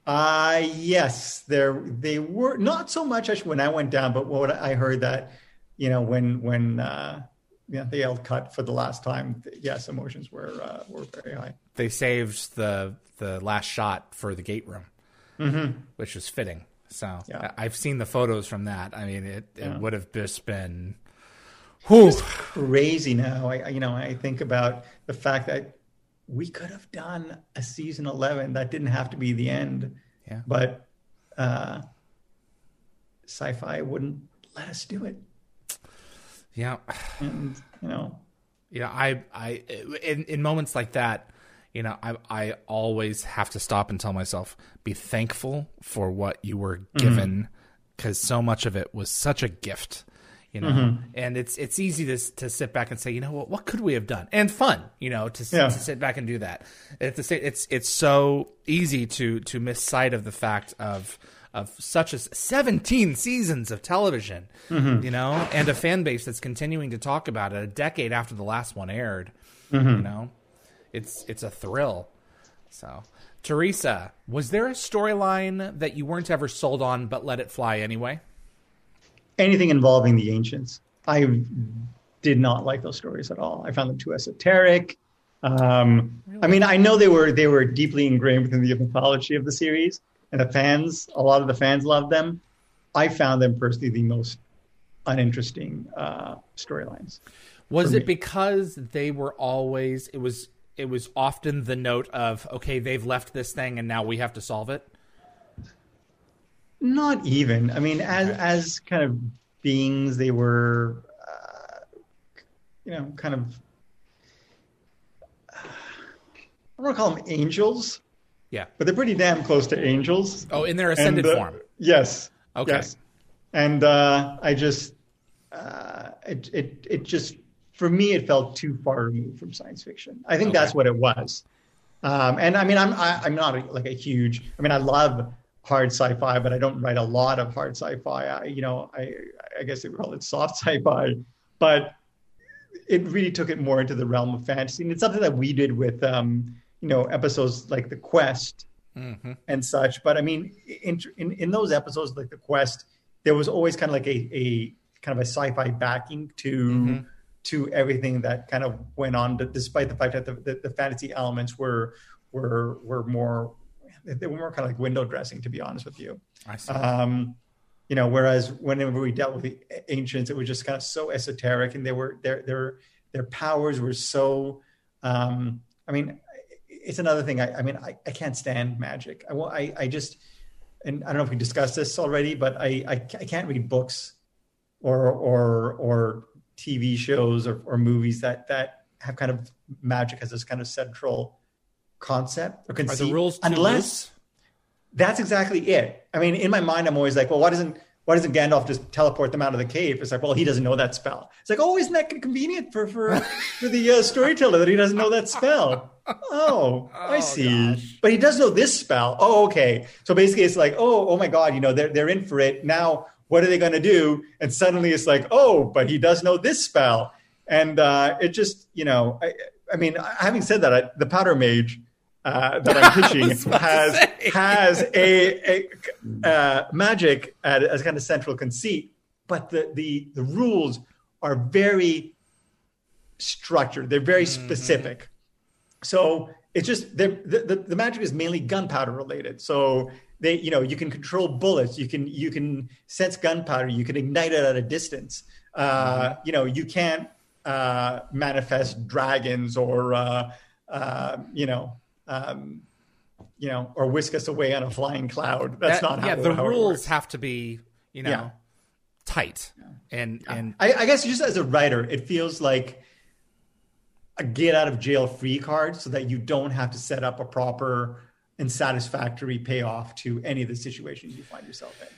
Speaker 2: Uh yes, there they were not so much when I went down, but what I heard that you know when when uh, yeah they yelled cut for the last time. Yes, emotions were uh, were very high.
Speaker 1: They saved the the last shot for the gate room, which was fitting. So
Speaker 2: Mm-hmm. Yeah.
Speaker 1: I've seen the photos from that. I mean, it, it would have just been, whew.
Speaker 2: Crazy now. I- you know I think about the fact that we could have done a season eleven that didn't have to be the end.
Speaker 1: Yeah.
Speaker 2: But uh, sci-fi wouldn't let us do it,
Speaker 1: yeah,
Speaker 2: and you know
Speaker 1: yeah. I, I, in in moments like that, you know, I, I always have to stop and tell myself, be thankful for what you were given, because so much of it was such a gift. You know, mm-hmm. and it's it's easy to to sit back and say, you know what, what could we have done? And fun, you know, to,
Speaker 2: Yeah.
Speaker 1: to sit back and do that. At the same, it's it's so easy to to miss sight of the fact of of such as 17 seasons of television, mm-hmm. you know, and a fan base that's continuing to talk about it a decade after the last one aired. Mm-hmm. You know, it's it's a thrill. So, Teresa, was there a storyline that you weren't ever sold on but let it fly anyway?
Speaker 2: Anything involving the ancients. I did not like those stories at all. I found them too esoteric. Um, I mean, I know they were they were deeply ingrained within the mythology of the series, and the fans, a lot of the fans loved them. I found them personally the most uninteresting uh, storylines.
Speaker 1: Was it
Speaker 2: me.
Speaker 1: because they were always it was it was often the note of okay, they've left this thing and now we have to solve it?
Speaker 2: Not even. I mean, as as kind of beings, they were, uh, you know, kind of. I don't want to call them angels,
Speaker 1: Yeah.
Speaker 2: but they're pretty damn close to angels.
Speaker 1: Oh, in their ascended
Speaker 2: And, uh,
Speaker 1: form.
Speaker 2: Yes.
Speaker 1: Okay.
Speaker 2: Yes. And uh, I just, uh, it, it, it just, for me, it felt too far removed from science fiction. I think
Speaker 1: Okay.
Speaker 2: that's what it was. Um, and I mean, I'm, I, I'm not a, like a huge, I mean, I love hard sci-fi, but I don't write a lot of hard sci-fi. I, you know, I, I guess they call it soft sci-fi, but it really took it more into the realm of fantasy. And it's something that we did with, um, you know, episodes like The Quest,
Speaker 1: hmm
Speaker 2: and such. But I mean, in, in in those episodes like the Quest, there was always kind of like a, a kind of a sci-fi backing to
Speaker 1: Mhm.
Speaker 2: to everything that kind of went on, despite the fact that the, the, the fantasy elements were were were more they were more kind of like window dressing, to be honest with you.
Speaker 1: I see.
Speaker 2: Um, you know, whereas whenever we dealt with the ancients, it was just kind of so esoteric, and they were their their their powers were so. Um, I mean, it's another thing. I, I mean, I, I can't stand magic. I, I I just, and I don't know if we discussed this already, but I I, I can't read books, or or or TV shows or, or movies that that have kind of magic as this kind of central concept or
Speaker 1: Are the rules
Speaker 2: unless that's exactly it. I mean, in my mind, I'm always like, well, why doesn't why doesn't Gandalf just teleport them out of the cave? It's like, well, he doesn't know that spell. It's like, oh, isn't that convenient for for for the uh, storyteller that he doesn't know that spell? oh, I
Speaker 1: Oh,
Speaker 2: see.
Speaker 1: gosh.
Speaker 2: But he does know this spell. Oh, okay. So basically, it's like, oh, oh my God, you know, they're they're in for it now. What are they going to do? And suddenly, it's like, oh, but he does know this spell, and uh, it just, you know, I, I mean, having said that, I, the powder mage. Uh, that I'm pitching
Speaker 1: was about to
Speaker 2: has has a, a uh, magic as kind of central conceit, but the the the rules are very structured. They're very specific. So it's just the, the the magic is mainly gunpowder related. So they you know you can control bullets, you can you can sense gunpowder, you can ignite it at a distance. Uh, You know you can't uh, manifest dragons or uh, uh, you know. Um, you know, or whisk us away on a flying cloud. That's
Speaker 1: That-
Speaker 2: not how,
Speaker 1: yeah, the
Speaker 2: how it
Speaker 1: rules have to be, you know,
Speaker 2: Yeah.
Speaker 1: tight. And and
Speaker 2: I, I guess just as a writer, it feels like a get out of jail free card so that you don't have to set up a proper and satisfactory payoff to any of the situations you find yourself in.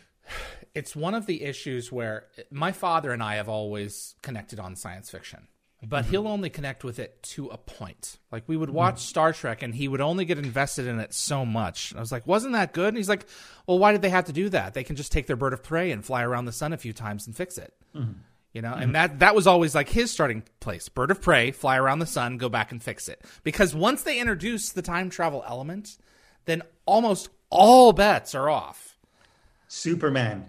Speaker 1: it's one of the issues where my father and I have always connected on science fiction, but he'll only connect with it to a point. Like we would hmm. watch Star Trek and he would only get invested in it so much. I was like, wasn't that good? And he's like, well, why did they have to do that? They can just take their bird of prey and fly around the sun a few times and fix it. Hmm. You know, and hmm. that that was always like his starting place. Bird of prey, fly around the sun, go back and fix it. Because once they introduce the time travel element, then almost all bets are off.
Speaker 2: Superman.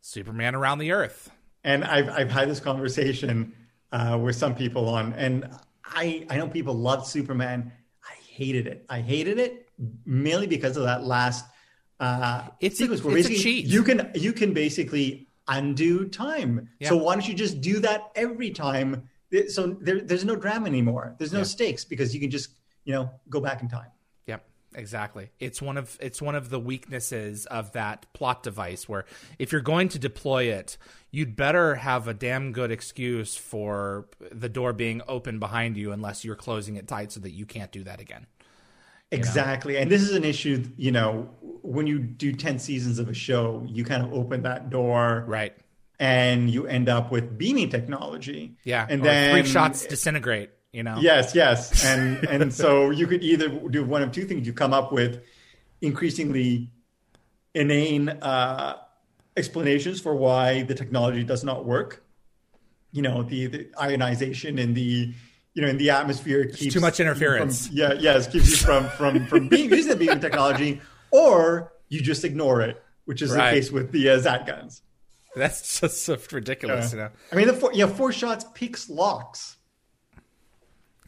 Speaker 1: Superman around the earth.
Speaker 2: And I've, I've had this conversation uh, with some people on, and I, I know people loved Superman. I hated it. I hated it mainly because of that last uh,
Speaker 1: It's a-
Speaker 2: sequence where
Speaker 1: it's a
Speaker 2: basically
Speaker 1: cheat.
Speaker 2: you can you can basically undo time. So why don't you just do that every time? So there, there's no drama anymore. There's no
Speaker 1: Yeah.
Speaker 2: stakes because you can just you know go back in time.
Speaker 1: Exactly. It's one of it's one of the weaknesses of that plot device where if you're going to deploy it, you'd better have a damn good excuse for the door being open behind you unless you're closing it tight so that you can't do that again.
Speaker 2: Exactly. And this is an issue, you know, when you do 10 seasons of a show, you kind of open that door
Speaker 1: Right.
Speaker 2: and you end up with beaming technology.
Speaker 1: Yeah.
Speaker 2: And then
Speaker 1: three shots disintegrate, you know.
Speaker 2: Yes, yes. And and so you could either do one of two things. You come up with increasingly inane uh, explanations for why the technology does not work. You know, the, the ionization in the you know in the atmosphere keeps
Speaker 1: too much
Speaker 2: you from-
Speaker 1: interference.
Speaker 2: yeah, yes, keeps you from from from being using the beaming technology, or you just ignore it, which is
Speaker 1: Right.
Speaker 2: the case with the uh, Zat guns.
Speaker 1: That's just so ridiculous, you know.
Speaker 2: I mean, the four, yeah, four shots peaks locks.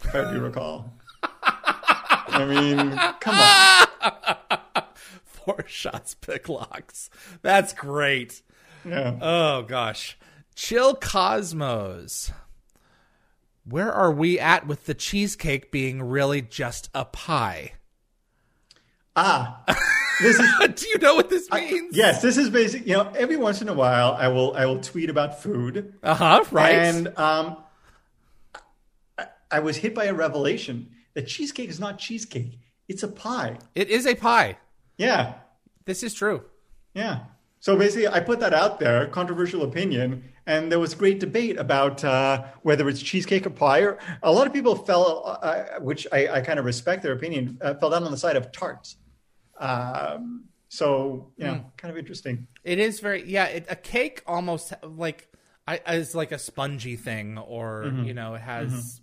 Speaker 2: If I do recall. I mean, come on.
Speaker 1: Four shots pick locks. That's great.
Speaker 2: Yeah.
Speaker 1: Oh gosh. Chill Cosmos. Where are we at with the cheesecake being really just a pie?
Speaker 2: Ah, this is
Speaker 1: Do you know what this means?
Speaker 2: yes. This is basic. You know, every once in a while, I will I will tweet about food,
Speaker 1: Uh huh. Right.
Speaker 2: and um, I, was hit by a revelation that cheesecake is not cheesecake; it's a pie.
Speaker 1: it is a pie.
Speaker 2: Yeah,
Speaker 1: This is true.
Speaker 2: Yeah. So basically, I put that out there, controversial opinion, and there was great debate about uh, whether it's cheesecake or pie. Or a lot of people fell, uh, which I, I kind of respect their opinion, uh, fell down on the side of tarts. Um, so you know, kind of interesting.
Speaker 1: It is very yeah. It, a cake almost like I, is like a spongy thing, or
Speaker 2: Mm-hmm.
Speaker 1: you know, it has.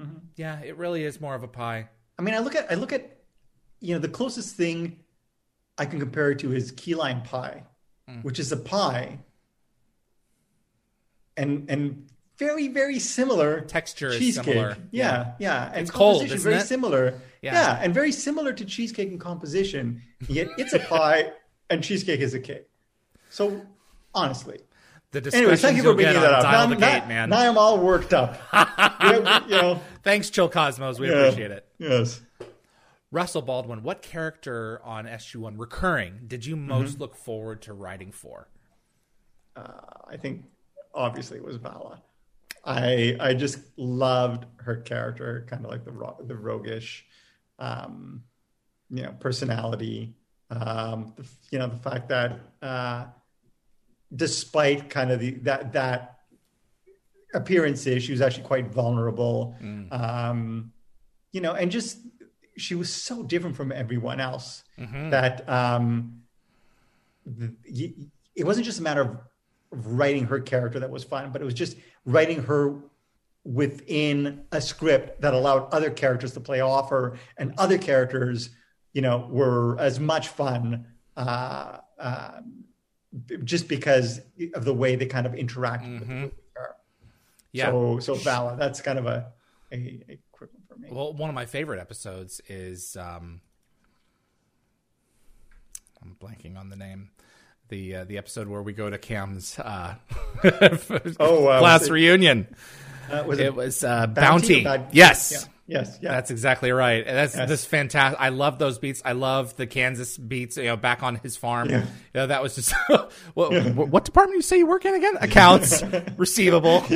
Speaker 1: Mm-hmm. Yeah, it really is more of a pie.
Speaker 2: I mean, I look at I look at you know the closest thing I can compare it to is key lime pie, mm. which is a pie, and and very very similar
Speaker 1: Texture is
Speaker 2: cheesecake.
Speaker 1: similar.
Speaker 2: Yeah, yeah, and
Speaker 1: It's cold,
Speaker 2: composition
Speaker 1: isn't
Speaker 2: very
Speaker 1: it?
Speaker 2: similar.
Speaker 1: Yeah.
Speaker 2: Yeah. and very similar to cheesecake in composition. Yet it's a pie and cheesecake is a cake. So honestly,
Speaker 1: The discussions
Speaker 2: anyway, thank you for bringing that up.
Speaker 1: Dial
Speaker 2: now,
Speaker 1: the
Speaker 2: now-
Speaker 1: Gate, man.
Speaker 2: now I'm all worked up. You know,
Speaker 1: Thanks, Chill Cosmos. We
Speaker 2: yeah.
Speaker 1: appreciate it.
Speaker 2: Yes.
Speaker 1: Russell Baldwin, what character on SG1 recurring did you most
Speaker 2: Mm-hmm.
Speaker 1: look forward to writing for?
Speaker 2: I think obviously it was Vala. I I just loved her character, kind of like the the roguish, um, you know, personality. Um, the, you know, the fact that uh, despite kind of the that that appearances, she was actually quite vulnerable. Um, you know, and just she was so different from everyone else
Speaker 1: Mm-hmm.
Speaker 2: that um, the, it wasn't just a matter of writing her character that was fun, but it was just writing her within a script that allowed other characters to play off her, and other characters, you know, were as much fun. Uh, uh, just because of the way they kind of interact with, with her.
Speaker 1: Mm-hmm. Yeah.
Speaker 2: So, so Vala, that's kind of a, a, a quick one for me.
Speaker 1: Well, one of my favorite episodes is um, I'm blanking on the name. The uh, the episode where we go to Cam's uh,
Speaker 2: Oh, uh,
Speaker 1: class
Speaker 2: it-
Speaker 1: reunion.
Speaker 2: Uh, was
Speaker 1: It was uh,
Speaker 2: Bounty
Speaker 1: Bounty.
Speaker 2: Bad-
Speaker 1: Yes.
Speaker 2: Yeah. Yes. Yeah.
Speaker 1: That's exactly right. That's
Speaker 2: Yes.
Speaker 1: this fantastic. I love those beats. I love the Kansas beats. You know, back on his farm.
Speaker 2: Yeah.
Speaker 1: You know, that was just. what, what department you say you work in again? Accounts, receivable.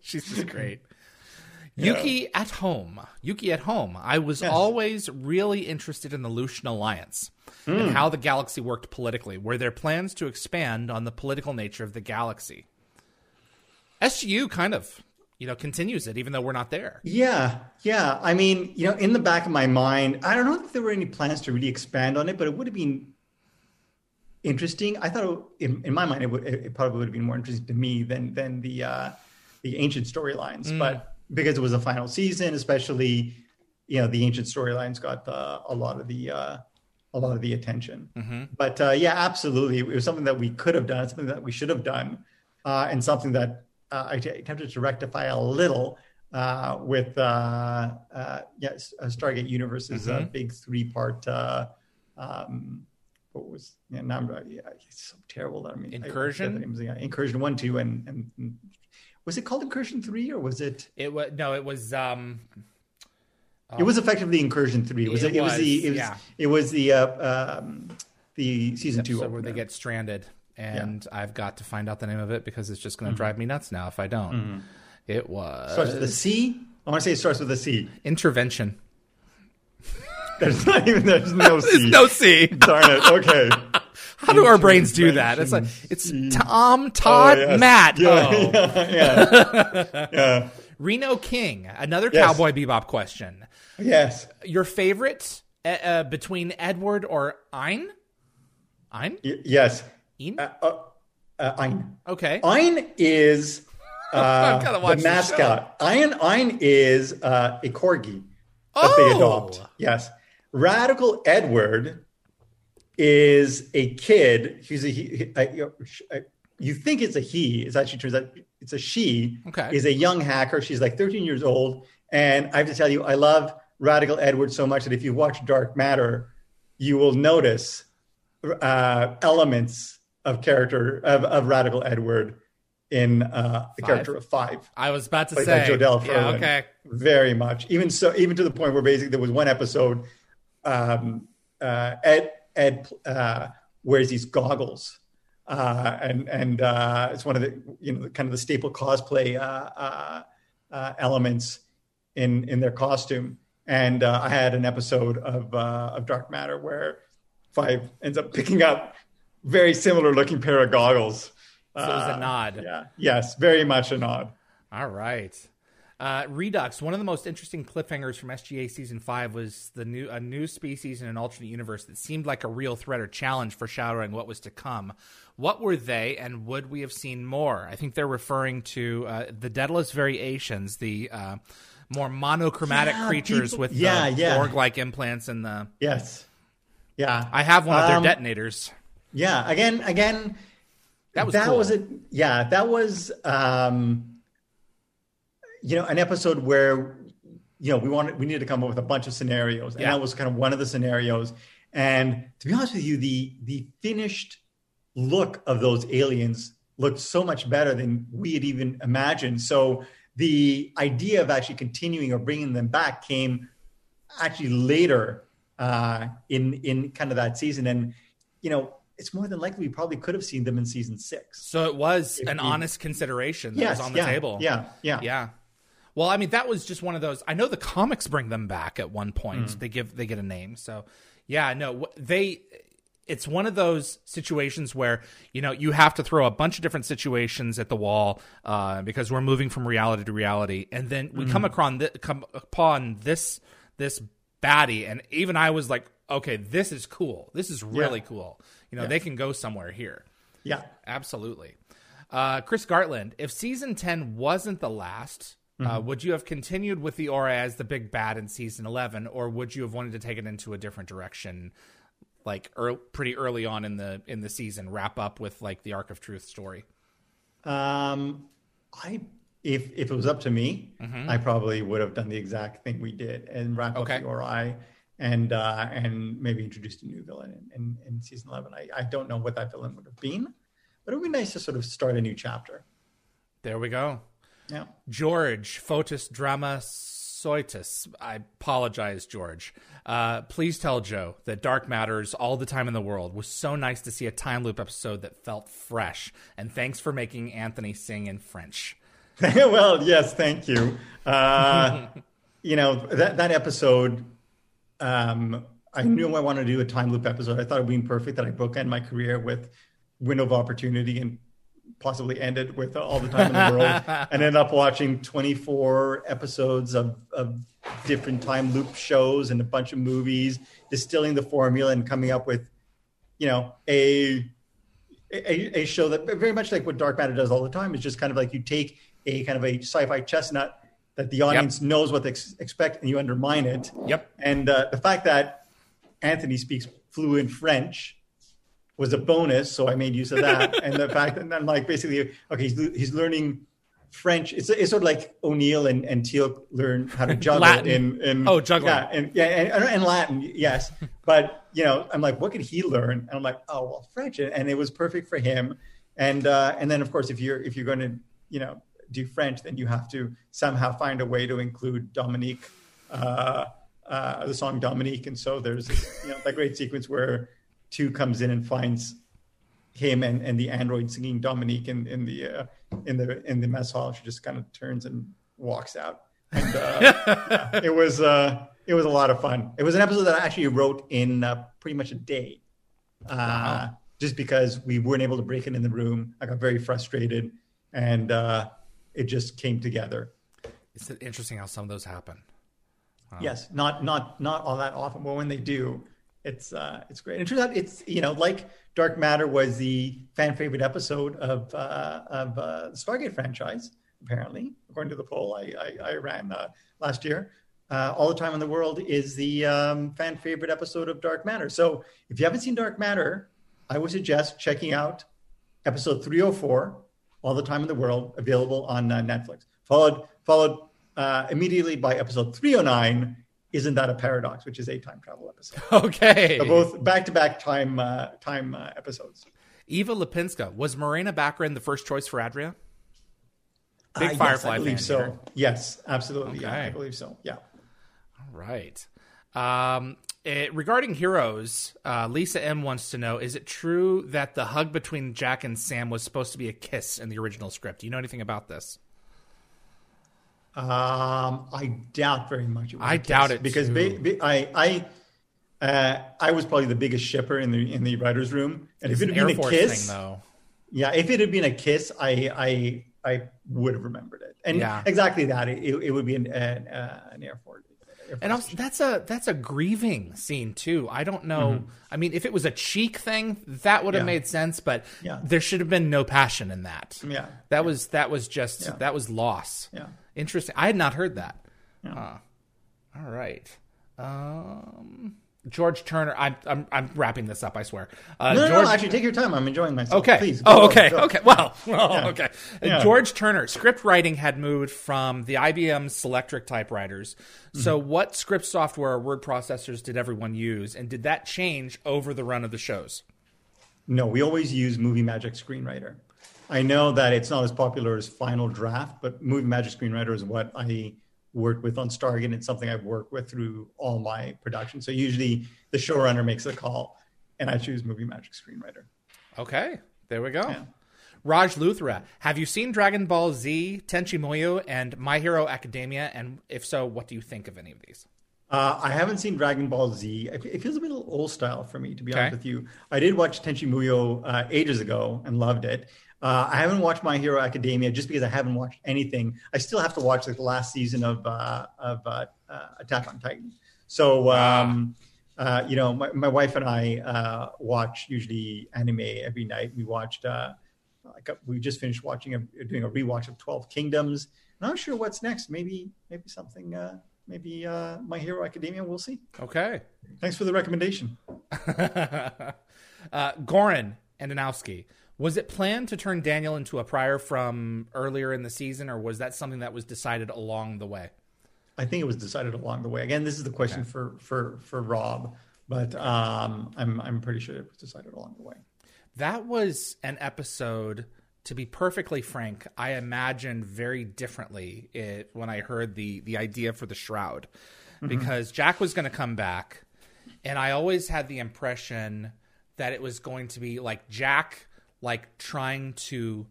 Speaker 1: She's just great. Yuki at home. Yuki at home. I was
Speaker 2: Yes.
Speaker 1: always really interested in the Lucian Alliance and hmm. how the galaxy worked politically. Were there plans to expand on the political nature of the galaxy? SGU kind of, you know, continues it, even though we're not there.
Speaker 2: Yeah, yeah. I mean, you know, in the back of my mind, I don't know if there were any plans to really expand on it, but it would have been interesting. I thought, it, in, in my mind, it, would, it probably would have been more interesting to me than than the uh, the ancient storylines. But because it was a final season, especially, you know, the ancient storylines got the, a lot of the uh, a lot of the attention. But uh, yeah, absolutely, it was something that we could have done, something that we should have done, uh, and something that uh, I attempted to rectify a little uh, with uh, uh, yes, uh, Stargate Universe's uh, big three part. Uh, um, what was yeah, now I'm, yeah, it's so terrible. That I mean, I- I
Speaker 1: Incursion?
Speaker 2: forget the names, yeah, Incursion one, two, and, and and was it called Incursion three or was it?
Speaker 1: It was no, it was um
Speaker 2: it was effectively Incursion three. Was it?
Speaker 1: It
Speaker 2: It, was, the. It was.
Speaker 1: yeah.
Speaker 2: It was the. Uh, um, the season two
Speaker 1: where they get stranded, and I've got to find out the name of it because it's just going to drive me nuts now if I don't. It was
Speaker 2: starts with a C. I want to say it starts with a C.
Speaker 1: intervention.
Speaker 2: There's not even. There's no C.
Speaker 1: No C.
Speaker 2: Darn it. Okay.
Speaker 1: How do our brains do that? It's like it's Tom, Todd,
Speaker 2: Oh, yes.
Speaker 1: Matt.
Speaker 2: Yeah,
Speaker 1: oh.
Speaker 2: yeah, yeah, yeah.
Speaker 1: Reno King. Another
Speaker 2: Yes.
Speaker 1: Cowboy Bebop question.
Speaker 2: Yes.
Speaker 1: Your favorite uh, uh, between Edward or Ein? Ein?
Speaker 2: Y- yes.
Speaker 1: Ein?
Speaker 2: Uh, uh, uh, Ein.
Speaker 1: Okay.
Speaker 2: Ein is uh, the
Speaker 1: watch the
Speaker 2: mascot. Ein Ein is uh, a corgi that they
Speaker 1: Oh!
Speaker 2: adopt. Yes. Radical Edward is a kid. He's a, he, you think it's a he. It actually turns out it's a she.
Speaker 1: Okay.
Speaker 2: Is a young hacker. She's like 13 years old. And I have to tell you, I love Radical Edward so much that if you watch Dark Matter, you will notice uh, elements of character of, of Radical Edward in uh, the
Speaker 1: Five?
Speaker 2: character of Five
Speaker 1: I was about to say.
Speaker 2: by Jodelle
Speaker 1: yeah, okay.
Speaker 2: Very much. Even so, even to the point where basically there was one episode, um, uh, Ed Ed uh, wears these goggles, uh, and and uh, it's one of the you know kind of the staple cosplay uh, uh, uh, elements in in their costume. And uh, I had an episode of uh, of Dark Matter where Five ends up picking up very similar looking pair of goggles.
Speaker 1: So it was a
Speaker 2: Uh,
Speaker 1: nod.
Speaker 2: Yeah. Yes. Very much a nod.
Speaker 1: All right. Uh, Redux. One of the most interesting cliffhangers from SGA season five was the new a new species in an alternate universe that seemed like a real threat or challenge, foreshadowing what was to come. What were they, and would we have seen more? I think they're referring to uh, the Daedalus variations, the uh, more monochromatic
Speaker 2: Yeah,
Speaker 1: creatures
Speaker 2: people-
Speaker 1: with
Speaker 2: yeah,
Speaker 1: the
Speaker 2: yeah.
Speaker 1: org-like implants and the.
Speaker 2: Yes. Yeah.
Speaker 1: I have one of their
Speaker 2: Um,
Speaker 1: detonators.
Speaker 2: Yeah. Again, again,
Speaker 1: That was
Speaker 2: that
Speaker 1: cool.
Speaker 2: was it. Yeah. That was, um, you know, an episode where, you know, we wanted, we needed to come up with a bunch of scenarios and
Speaker 1: Yeah.
Speaker 2: that was kind of one of the scenarios. And to be honest with you, the, the finished look of those aliens looked so much better than we had even imagined. So the idea of actually continuing or bringing them back came actually later uh, in in kind of that season, and you know it's more than likely we probably could have seen them in season six.
Speaker 1: So it was an
Speaker 2: we-
Speaker 1: honest consideration that
Speaker 2: Yes,
Speaker 1: was on the
Speaker 2: yeah,
Speaker 1: table.
Speaker 2: Yeah, yeah,
Speaker 1: Yeah. Well, I mean, that was just one of those. I know the comics bring them back at one point.
Speaker 2: Hmm.
Speaker 1: They give they get a name. So, yeah, no, they it's one of those situations where you know you have to throw a bunch of different situations at the wall uh, because we're moving from reality to reality, and then we mm. come upon th- come upon this this baddie, and even I was like, okay, this is cool. This is really yeah. cool. You know, yeah. they can go somewhere here.
Speaker 2: Yeah,
Speaker 1: absolutely. Uh, Chris Gartland, if season ten wasn't the last, uh, mm-hmm. uh, would you have continued with the Ori as the big bad in season eleven, or would you have wanted to take it into a different direction? like early, pretty early on in the in the season wrap up with like the Ark of Truth story
Speaker 2: um i if if it was up to me mm-hmm. i probably would have done the exact thing we did and wrap okay. up the ori and uh and maybe introduced a new villain in, in, in season 11 I, I don't know what that villain would have been but it would be nice to sort of start a new chapter
Speaker 1: there we go
Speaker 2: yeah
Speaker 1: george photis drama Soitis. I apologize, George. Uh, please tell Joe that Dark Matters all the time in the world was so nice to see a time loop episode that felt fresh. And thanks for making Anthony sing in French.
Speaker 2: well, yes, thank you. Uh, you know that that episode. Um, I knew I wanted to do a time loop episode. I thought it would be perfect that I bookend my career with window of opportunity and possibly ended with all the time in the world and end up watching 24 episodes of, of different time loop shows and a bunch of movies distilling the formula and coming up with you know a a, a show that very much like what dark matter does all the time is just kind of like you take a kind of a sci-fi chestnut that the audience yep. knows what they ex- expect and you undermine it
Speaker 1: yep
Speaker 2: and uh, the fact that anthony speaks fluent french was a bonus, so I made use of that. and the fact that I'm like basically okay, he's, he's learning French. It's, it's sort of like O'Neill and, and Teal'c learn how to juggle
Speaker 1: Latin.
Speaker 2: in, in
Speaker 1: oh juggling
Speaker 2: yeah and yeah and, and, Latin yes, but you know I'm like what could he learn? And I'm like oh well French, and it was perfect for him. And uh, and then of course if you're if you're going to you know do French, then you have to somehow find a way to include Dominique. Uh, uh, the song Dominique, and so there's you know that great sequence where two comes in and finds him and, and the android singing Dominique in, in the uh, in the in the mess hall. She just kind of turns and walks out. And uh, yeah, it was uh, it was a lot of fun. It was an episode that I actually wrote in uh, pretty much a day, uh, wow. just because we weren't able to break it in the room. I got very frustrated, and uh, it just came together.
Speaker 1: It's interesting how some of those happen.
Speaker 2: Wow. Yes, not not not all that often, but when they do, it's uh, it's great. It turns out it's you know like Dark Matter was the fan favorite episode of uh, of uh, the Stargate franchise. Apparently, according to the poll I I, I ran uh, last year, uh, all the time in the world is the um, fan favorite episode of Dark Matter. So if you haven't seen Dark Matter, I would suggest checking out episode 304, All the Time in the World, available on uh, Netflix. Followed followed uh, immediately by episode 309 isn't that a paradox, which is a time travel episode.
Speaker 1: Okay,
Speaker 2: so both back to back time uh, time uh, episodes.
Speaker 1: Eva Lipinska was Morena Baccarin the first choice for Adria?
Speaker 2: Big uh, Firefly yes, I believe so. Here. Yes, absolutely. Okay. Yeah, I believe so. Yeah.
Speaker 1: All right. Um, it, regarding heroes, uh, Lisa M wants to know: Is it true that the hug between Jack and Sam was supposed to be a kiss in the original script? Do you know anything about this?
Speaker 2: Um, I doubt very much.
Speaker 1: I doubt it
Speaker 2: because ba- ba- I I uh, I was probably the biggest shipper in the in the writers' room, and
Speaker 1: it's
Speaker 2: if
Speaker 1: it had been a kiss, thing, though.
Speaker 2: yeah, if it had been a kiss, I I I would have remembered it, and yeah. exactly that. It, it would be an an, uh, an Air Force.
Speaker 1: And also, that's a that's a grieving scene too. I don't know. Mm-hmm. I mean, if it was a cheek thing, that would have yeah. made sense. But
Speaker 2: yeah.
Speaker 1: there should have been no passion in that.
Speaker 2: Yeah,
Speaker 1: that
Speaker 2: yeah.
Speaker 1: was that was just that was loss.
Speaker 2: Yeah.
Speaker 1: Interesting. I had not heard that. Yeah. all right. Um, George Turner. I'm, I'm I'm wrapping this up. I swear.
Speaker 2: Uh, no, George, no, actually, take your time. I'm enjoying myself.
Speaker 1: Okay.
Speaker 2: Please.
Speaker 1: oh, okay. Go. Okay. Well. well yeah. Okay. Yeah. George Turner. Script writing had moved from the IBM Selectric typewriters. So, mm-hmm. what script software or word processors did everyone use, and did that change over the run of the shows?
Speaker 2: No, we always use Movie Magic Screenwriter. I know that it's not as popular as Final Draft, but Movie Magic Screenwriter is what I worked with on Stargate. It's something I've worked with through all my production. So usually the showrunner makes a call, and I choose Movie Magic Screenwriter.
Speaker 1: Okay, there we go. Yeah. Raj Luthra, have you seen Dragon Ball Z, Tenchi Muyo, and My Hero Academia? And if so, what do you think of any of these?
Speaker 2: Uh, I haven't seen Dragon Ball Z. It it feels a little old style for me, to be
Speaker 1: Okay.
Speaker 2: honest with you. I did watch Tenchi Muyo uh, ages ago and loved it. Uh, I haven't watched My Hero Academia just because I haven't watched anything. I still have to watch like the last season of uh, of uh, uh, Attack on Titan. So, um, uh, you know, my, my wife and I uh, watch usually anime every night. We watched, uh, like, uh, we just finished watching, a, doing a rewatch of Twelve Kingdoms. I'm not sure what's next. Maybe, maybe something. Uh, maybe uh, My Hero Academia. We'll see.
Speaker 1: Okay.
Speaker 2: Thanks for the recommendation.
Speaker 1: uh, Goran Andanowski. Was it planned to turn Daniel into a prior from earlier in the season, or was that something that was decided along the way?
Speaker 2: I think it was decided along the way. Again, this is the question for for for Rob, but um, I'm I'm pretty sure it was decided along the way.
Speaker 1: That was an episode. To be perfectly frank, I imagined very differently it, when I heard the the idea for the shroud, because Jack was going to come back, and I always had the impression that it was going to be like Jack, like trying to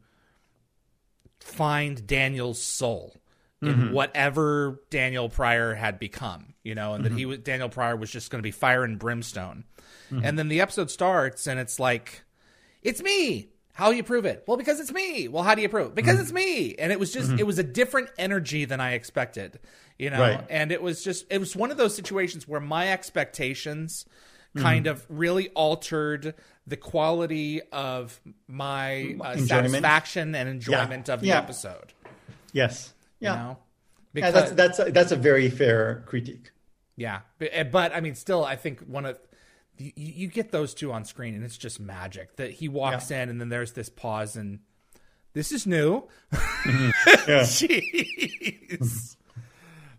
Speaker 1: find Daniel's soul in mm-hmm. whatever Daniel Prior had become, you know, and that he mm-hmm. was Daniel Prior was just going to be fire and brimstone. Mm-hmm. And then the episode starts and it's like, it's me. How do you prove it? Well, because it's me. Well, how do you prove? it? Because it's me. And it was just, it was a different energy than I expected, you know,
Speaker 2: Right.
Speaker 1: and it was just, it was one of those situations where my expectations kind of really altered the quality of my uh, satisfaction and enjoyment of the
Speaker 2: Yeah.
Speaker 1: episode.
Speaker 2: Yes.
Speaker 1: You
Speaker 2: Yeah.
Speaker 1: know,
Speaker 2: Yeah,
Speaker 1: because
Speaker 2: that's that's a, that's a very fair critique.
Speaker 1: yeah, but, eh, but I mean, still, I think one of you, you get those two on screen, and it's just magic that he walks in, and then there's this pause, and this is new.
Speaker 2: Yeah.
Speaker 1: Jeez.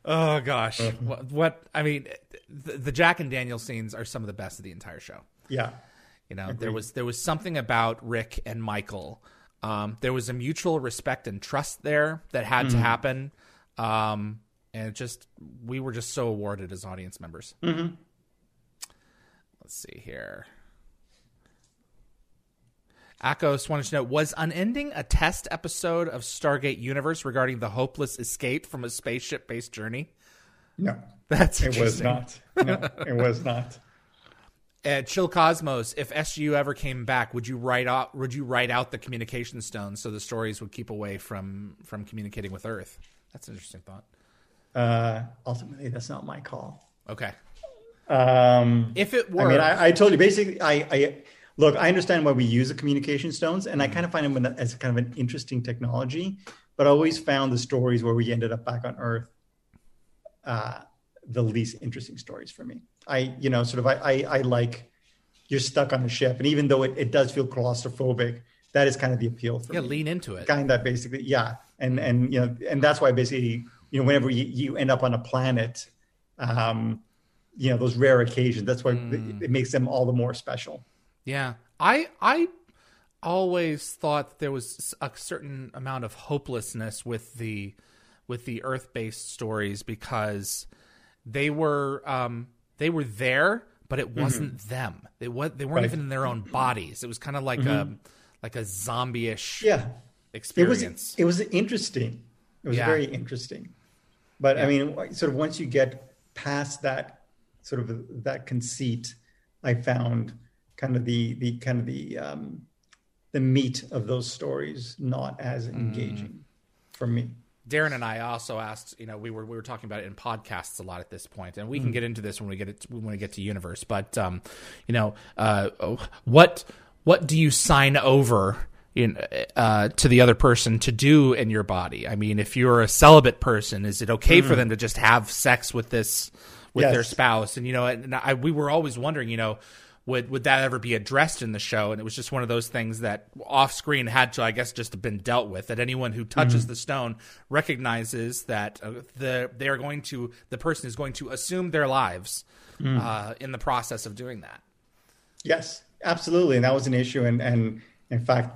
Speaker 1: oh gosh, what, what? I mean, the, the Jack and Daniel scenes are some of the best of the entire show.
Speaker 2: Yeah.
Speaker 1: You know, there was there was something about Rick and Michael. Um, there was a mutual respect and trust there that had to happen, um, and it just we were just so awarded as audience members. Mm-hmm. Let's see here. Akos wanted to know was Unending a test episode of Stargate Universe regarding the hopeless escape from a spaceship based journey?
Speaker 2: No,
Speaker 1: That's
Speaker 2: it was not. No, it was not.
Speaker 1: At Chill Cosmos, if SGU ever came back, would you write out would you write out the communication stones so the stories would keep away from from communicating with Earth? That's an interesting thought.
Speaker 2: Uh, ultimately, that's not my call.
Speaker 1: Okay.
Speaker 2: Um,
Speaker 1: If it were
Speaker 2: I mean, I, I told you basically. I, I look. I understand why we use the communication stones, and I kind of find them as kind of an interesting technology. But I always found the stories where we ended up back on Earth uh, the least interesting stories for me. I, you know, sort of. I, I, I like you're stuck on a ship, and even though it, it does feel claustrophobic, that is kind of the appeal for me.
Speaker 1: yeah,
Speaker 2: me.
Speaker 1: lean into it.
Speaker 2: kind of basically yeah and and you know and that's why basically you know whenever you, you end up on a planet um you know those rare occasions that's why
Speaker 1: Hmm.
Speaker 2: it, it makes them all the more special
Speaker 1: Yeah. I I always thought that there was a certain amount of hopelessness with the with the earth-based stories because they were um they were there but it wasn't them. They what they weren't
Speaker 2: Right.
Speaker 1: even in their own bodies. It was kind of like a like a zombie-ish
Speaker 2: yeah it
Speaker 1: experience.
Speaker 2: was it was interesting it was
Speaker 1: Yeah.
Speaker 2: very interesting but i mean sort of once you get past that sort of that conceit i found kind of the the kind of the um the meat of those stories not as
Speaker 1: Mm.
Speaker 2: engaging for me
Speaker 1: Darren and I also asked, you know, we were we were talking about it in podcasts a lot at this point, and we can get into this when we get it when we get to universe. But um, you know, uh, what what do you sign over in uh, to the other person to do in your body? I mean, if you're a celibate person, is it okay for them to just have sex with this with
Speaker 2: Yes.
Speaker 1: their spouse? And you know, and I, we were always wondering, you know. Would would that ever be addressed in the show? And it was just one of those things that off screen had to, I guess, just have been dealt with. That anyone who touches the stone recognizes that uh, the they are going to the person is going to assume their lives uh, in the process of doing that.
Speaker 2: Yes, absolutely, and that was an issue. And and in fact,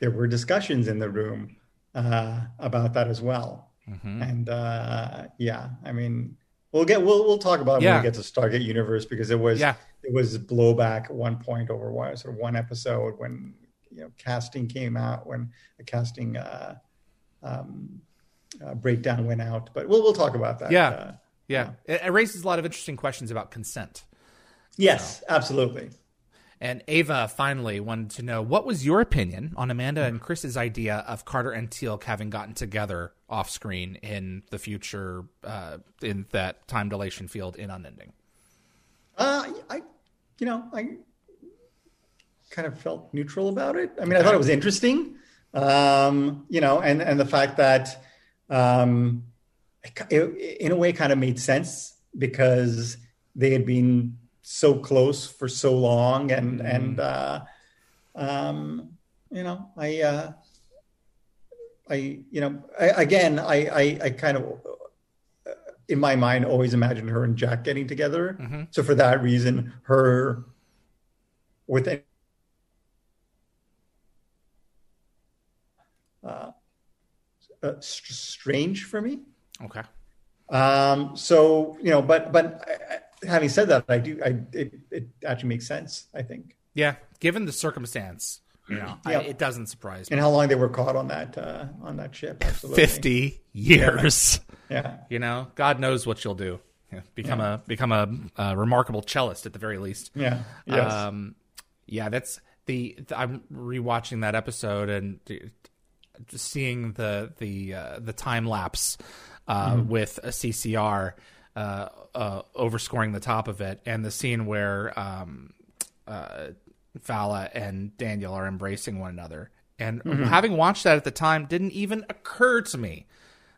Speaker 2: there were discussions in the room uh, about that as well.
Speaker 1: Mm-hmm.
Speaker 2: And uh, yeah, I mean, we'll get we'll we'll talk about it
Speaker 1: Yeah.
Speaker 2: when we get to Stargate Universe because it was
Speaker 1: Yeah.
Speaker 2: It was blowback at one point over one sort of one episode when you know casting came out when the casting uh, um, uh, breakdown went out. But we'll we'll talk about that.
Speaker 1: Yeah.
Speaker 2: uh,
Speaker 1: Yeah, it, it raises a lot of interesting questions about consent.
Speaker 2: Yes, absolutely.
Speaker 1: And Ava finally wanted to know what was your opinion on Amanda and Chris's idea of Carter and Teal'c having gotten together off screen in the future, uh, in that time dilation field in Unending.
Speaker 2: Uh, I, you know, I kind of felt neutral about it. I mean, I thought it was interesting, um, you know, and and the fact that, um, it, it, in a way, kind of made sense because they had been so close for so long and mm. and uh, um, you know i uh, i you know I, again I, I, I kind of in my mind always imagined her and jack getting together mm-hmm. so for that reason her with any, uh, uh, strange for me
Speaker 1: okay
Speaker 2: um so you know but but I, having said that, I do. I it, it actually makes sense. I think.
Speaker 1: Yeah, given the circumstance, you know, yeah. I, it doesn't surprise
Speaker 2: me. And how long they were caught on that uh, on that ship?
Speaker 1: Absolutely. Fifty years.
Speaker 2: Yeah. yeah.
Speaker 1: You know, God knows what you'll do. Yeah. Become yeah. a become a, a, remarkable cellist at the very least.
Speaker 2: Yeah. Yes. Um,
Speaker 1: yeah. That's the, the, I'm rewatching that episode and just seeing the the uh, the time lapse uh, mm-hmm. with a CCR uh, uh, overscoring the top of it, and the scene where um, Vala and Daniel are embracing one another. And mm-hmm. having watched that at the time, didn't even occur to me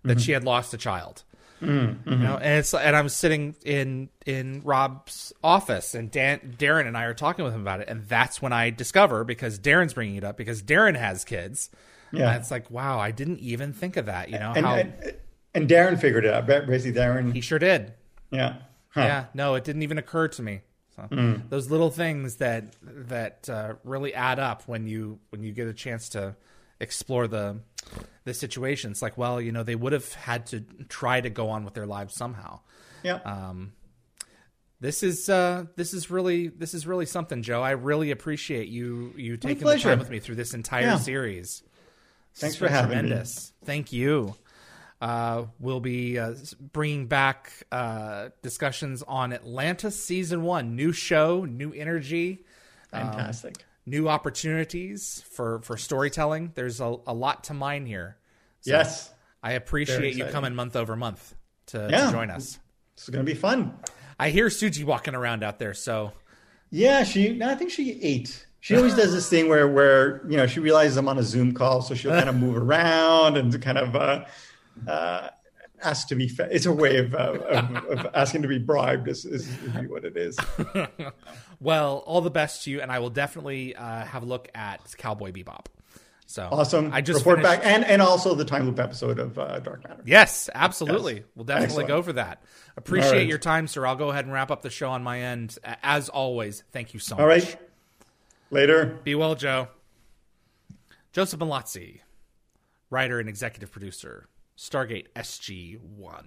Speaker 1: that mm-hmm. she had lost a child. Mm-hmm. You know, and it's and I'm sitting in in Rob's office, and Dan, Darren and I are talking with him about it, and that's when I discover because Darren's bringing it up because Darren has kids. Yeah, and it's like wow, I didn't even think of that. You know,
Speaker 2: and,
Speaker 1: how,
Speaker 2: and, and Darren figured it out. Basically, Darren.
Speaker 1: He sure did.
Speaker 2: Yeah.
Speaker 1: Huh. Yeah. No, it didn't even occur to me. So mm. those little things that that uh, really add up when you when you get a chance to explore the the situation. It's like, well, you know, they would have had to try to go on with their lives somehow.
Speaker 2: Yeah.
Speaker 1: Um, this is uh, this is really this is really something, Joe. I really appreciate you you taking the time with me through this entire yeah. series.
Speaker 2: Thanks for having
Speaker 1: tremendous. me. Thank you. Uh, we'll be uh, bringing back uh, discussions on Atlantis season one. New show, new energy,
Speaker 2: fantastic, um,
Speaker 1: new opportunities for for storytelling. There's a, a lot to mine here.
Speaker 2: So yes,
Speaker 1: I appreciate you coming month over month to, yeah. to join us.
Speaker 2: It's going to be fun.
Speaker 1: I hear Suji walking around out there. So
Speaker 2: yeah, she. I think she ate. She always does this thing where where you know she realizes I'm on a Zoom call, so she'll kind of move around and kind of. Uh, asked to be fed. It's a way of, uh, of, of, asking to be bribed, is, is, what it is.
Speaker 1: well, all the best to you, and I will definitely uh, have a look at Cowboy Bebop. So
Speaker 2: awesome! I just report finished... back, and and also the time loop episode of uh, Dark Matter.
Speaker 1: Yes, absolutely. Yes. We'll definitely Excellent. go for that. Appreciate right. your time, sir. I'll go ahead and wrap up the show on my end. As always, thank you so
Speaker 2: all
Speaker 1: much.
Speaker 2: All right. Later.
Speaker 1: Be well, Joe. Joseph Mallozzi, writer and executive producer Stargate SG1.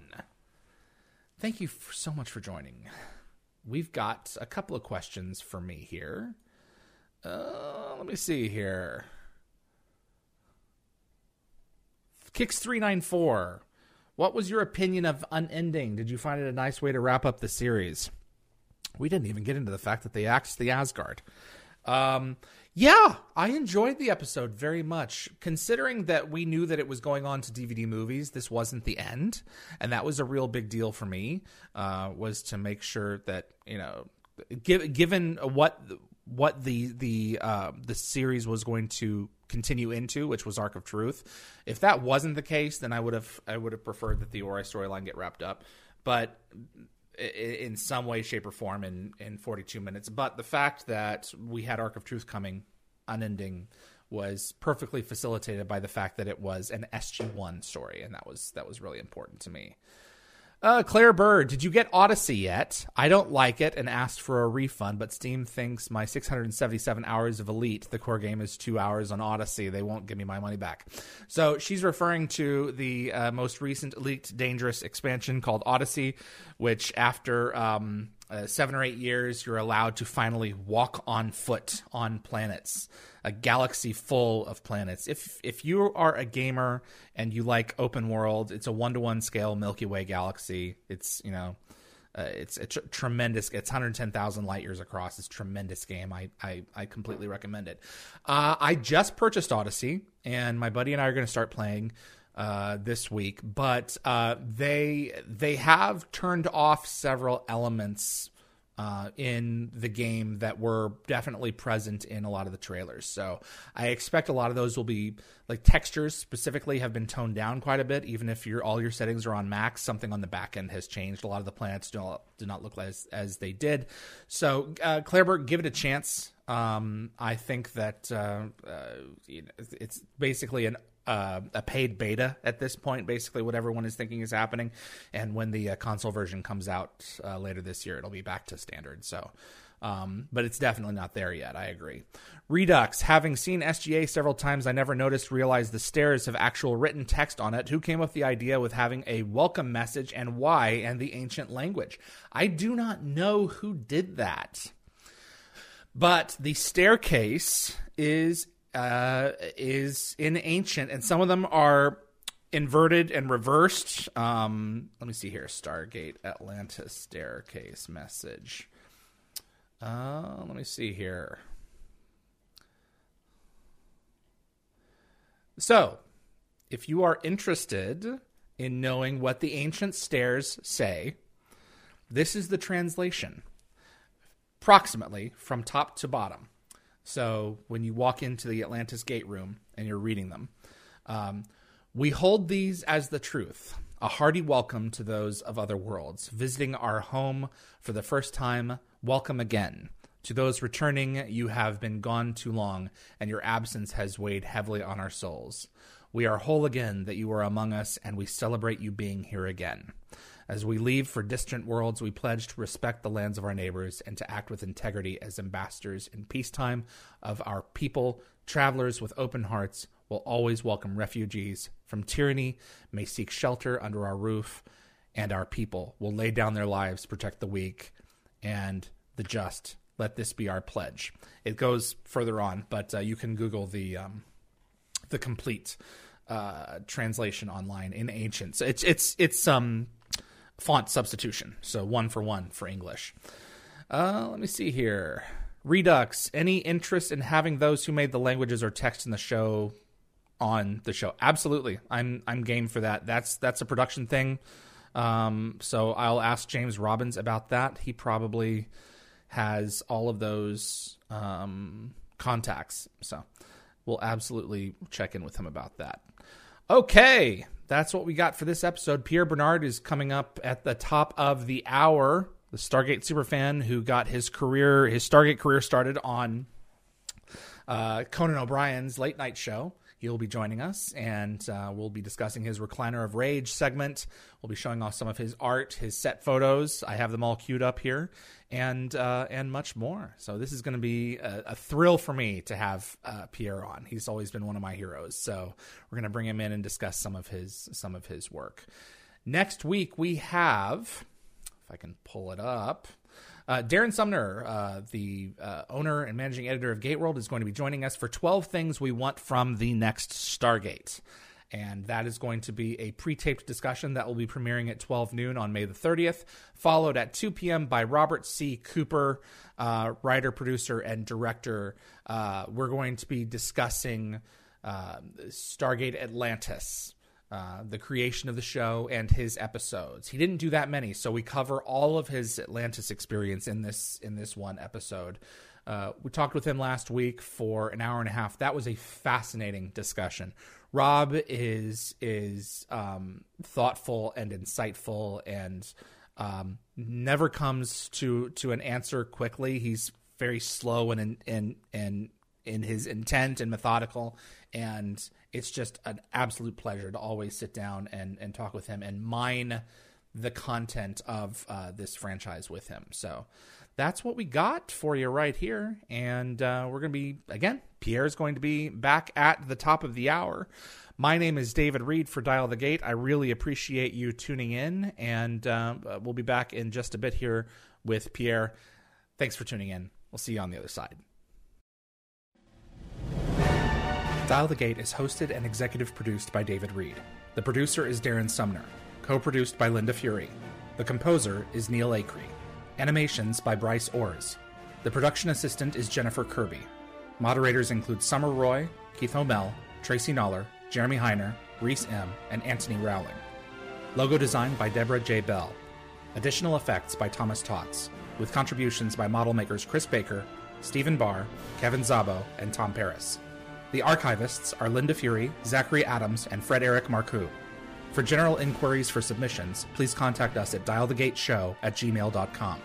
Speaker 1: Thank you so much for joining. We've got a couple of questions for me here. Uh, let me see here. Kicks394. What was your opinion of Unending? Did you find it a nice way to wrap up the series? We didn't even get into the fact that they axed the Asgard. Um, yeah, I enjoyed the episode very much. Considering that we knew that it was going on to DVD movies, this wasn't the end, and that was a real big deal for me. Uh, was to make sure that you know, give, given what what the the uh, the series was going to continue into, which was Ark of Truth. If that wasn't the case, then I would have I would have preferred that the Ori storyline get wrapped up. But in some way, shape, or form in in 42 minutes. But the fact that we had Ark of Truth coming unending was perfectly facilitated by the fact that it was an SG1 story, and that was that was really important to me. Uh, Claire Bird, did you get Odyssey yet? I don't like it and asked for a refund, but Steam thinks my 677 hours of Elite, the core game, is two hours on Odyssey. They won't give me my money back. So she's referring to the uh, most recent Elite Dangerous expansion called Odyssey, which after um, uh, seven or eight years, you're allowed to finally walk on foot on planets, a galaxy full of planets. If if you are a gamer and you like open world, it's a one to one scale Milky Way galaxy. It's you know. Uh, it's a tr- tremendous. It's 110,000 light years across. It's a tremendous game. I, I, I completely recommend it. Uh, I just purchased Odyssey, and my buddy and I are going to start playing uh, this week, but uh, they they have turned off several elements uh, in the game that were definitely present in a lot of the trailers. So I expect a lot of those will be like textures specifically have been toned down quite a bit. Even if your all your settings are on max, something on the back end has changed. A lot of the planets do not do not look as as they did. So uh, Clairberg, give it a chance. Um, I think that uh, uh, it's basically an uh, a paid beta at this point, basically what everyone is thinking is happening. And when the uh, console version comes out uh, later this year, it'll be back to standard. So, um, but it's definitely not there yet. I agree. Redux, having seen SGA several times, I never noticed, realized the stairs have actual written text on it. Who came up with the idea with having a welcome message and why and the ancient language? I do not know who did that. But the staircase is uh, is in ancient, and some of them are inverted and reversed. Um, let me see here: Stargate Atlantis staircase message. Uh, let me see here. So, if you are interested in knowing what the ancient stairs say, this is the translation, approximately from top to bottom. So when you walk into the Atlantis Gate room and you're reading them, um, we hold these as the truth. A hearty welcome to those of other worlds. Visiting our home for the first time, welcome again. To those returning, you have been gone too long, and your absence has weighed heavily on our souls. We are whole again that you are among us, and we celebrate you being here again. As we leave for distant worlds, we pledge to respect the lands of our neighbors and to act with integrity as ambassadors in peacetime of our people. Travelers with open hearts will always welcome refugees from tyranny, may seek shelter under our roof, and our people will lay down their lives protect the weak and the just. Let this be our pledge. It goes further on, but uh, you can Google the um, the complete uh, translation online in ancient. So it's it's it's um font substitution. So one for one for English. Uh, let me see here. Redux. Any interest in having those who made the languages or text in the show on the show? Absolutely. I'm I'm game for that. That's that's a production thing. Um, so I'll ask James Robbins about that. He probably has all of those um, contacts. So we'll absolutely check in with him about that. Okay, that's what we got for this episode. Pierre Bernard is coming up at the top of the hour. The Stargate superfan who got his career, his Stargate career started on uh, Conan O'Brien's late night show. He'll be joining us, and uh, we'll be discussing his Recliner of Rage segment. We'll be showing off some of his art, his set photos. I have them all queued up here, and uh, and much more. So this is going to be a, a, thrill for me to have uh, Pierre on. He's always been one of my heroes. So we're going to bring him in and discuss some of his some of his work. Next week we have, if I can pull it up. Uh, Darren Sumner, uh, the uh, owner and managing editor of Gateworld, is going to be joining us for 12 things we want from the next Stargate. And that is going to be a pre taped discussion that will be premiering at 12 noon on May the 30th, followed at 2 p.m. by Robert C. Cooper, uh, writer, producer, and director. Uh, we're going to be discussing uh, Stargate Atlantis. Uh, the creation of the show and his episodes. He didn't do that many, so we cover all of his Atlantis experience in this in this one episode. Uh, we talked with him last week for an hour and a half. That was a fascinating discussion. Rob is is um, thoughtful and insightful and um, never comes to to an answer quickly. He's very slow and and and in his intent and methodical and it's just an absolute pleasure to always sit down and, and talk with him and mine the content of uh, this franchise with him. So that's what we got for you right here. And uh, we're going to be, again, Pierre's going to be back at the top of the hour. My name is David Read for Dial the Gate. I really appreciate you tuning in, and uh, we'll be back in just a bit here with Pierre. Thanks for tuning in. We'll see you on the other side. Dial the Gate is hosted and executive produced by David Read. The producer is Darren Sumner, co produced by Linda Fury. The composer is Neil Acree. Animations by Bryce Orrs. The production assistant is Jennifer Kirby. Moderators include Summer Roy, Keith O'Mell, Tracy Noller, Jeremy Heiner, Reese M., and Anthony Rowling. Logo design by Deborah J. Bell. Additional effects by Thomas Tots, with contributions by model makers Chris Baker, Stephen Barr, Kevin Zabo, and Tom Paris. The archivists are Linda Fury, Zachary Adams, and Fred Eric Marcoux. For general inquiries for submissions, please contact us at dialthegateshow at gmail.com.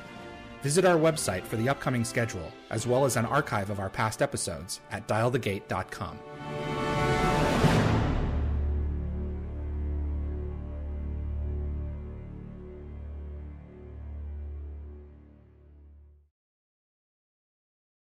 Speaker 1: Visit our website for the upcoming schedule, as well as an archive of our past episodes at dialthegate.com.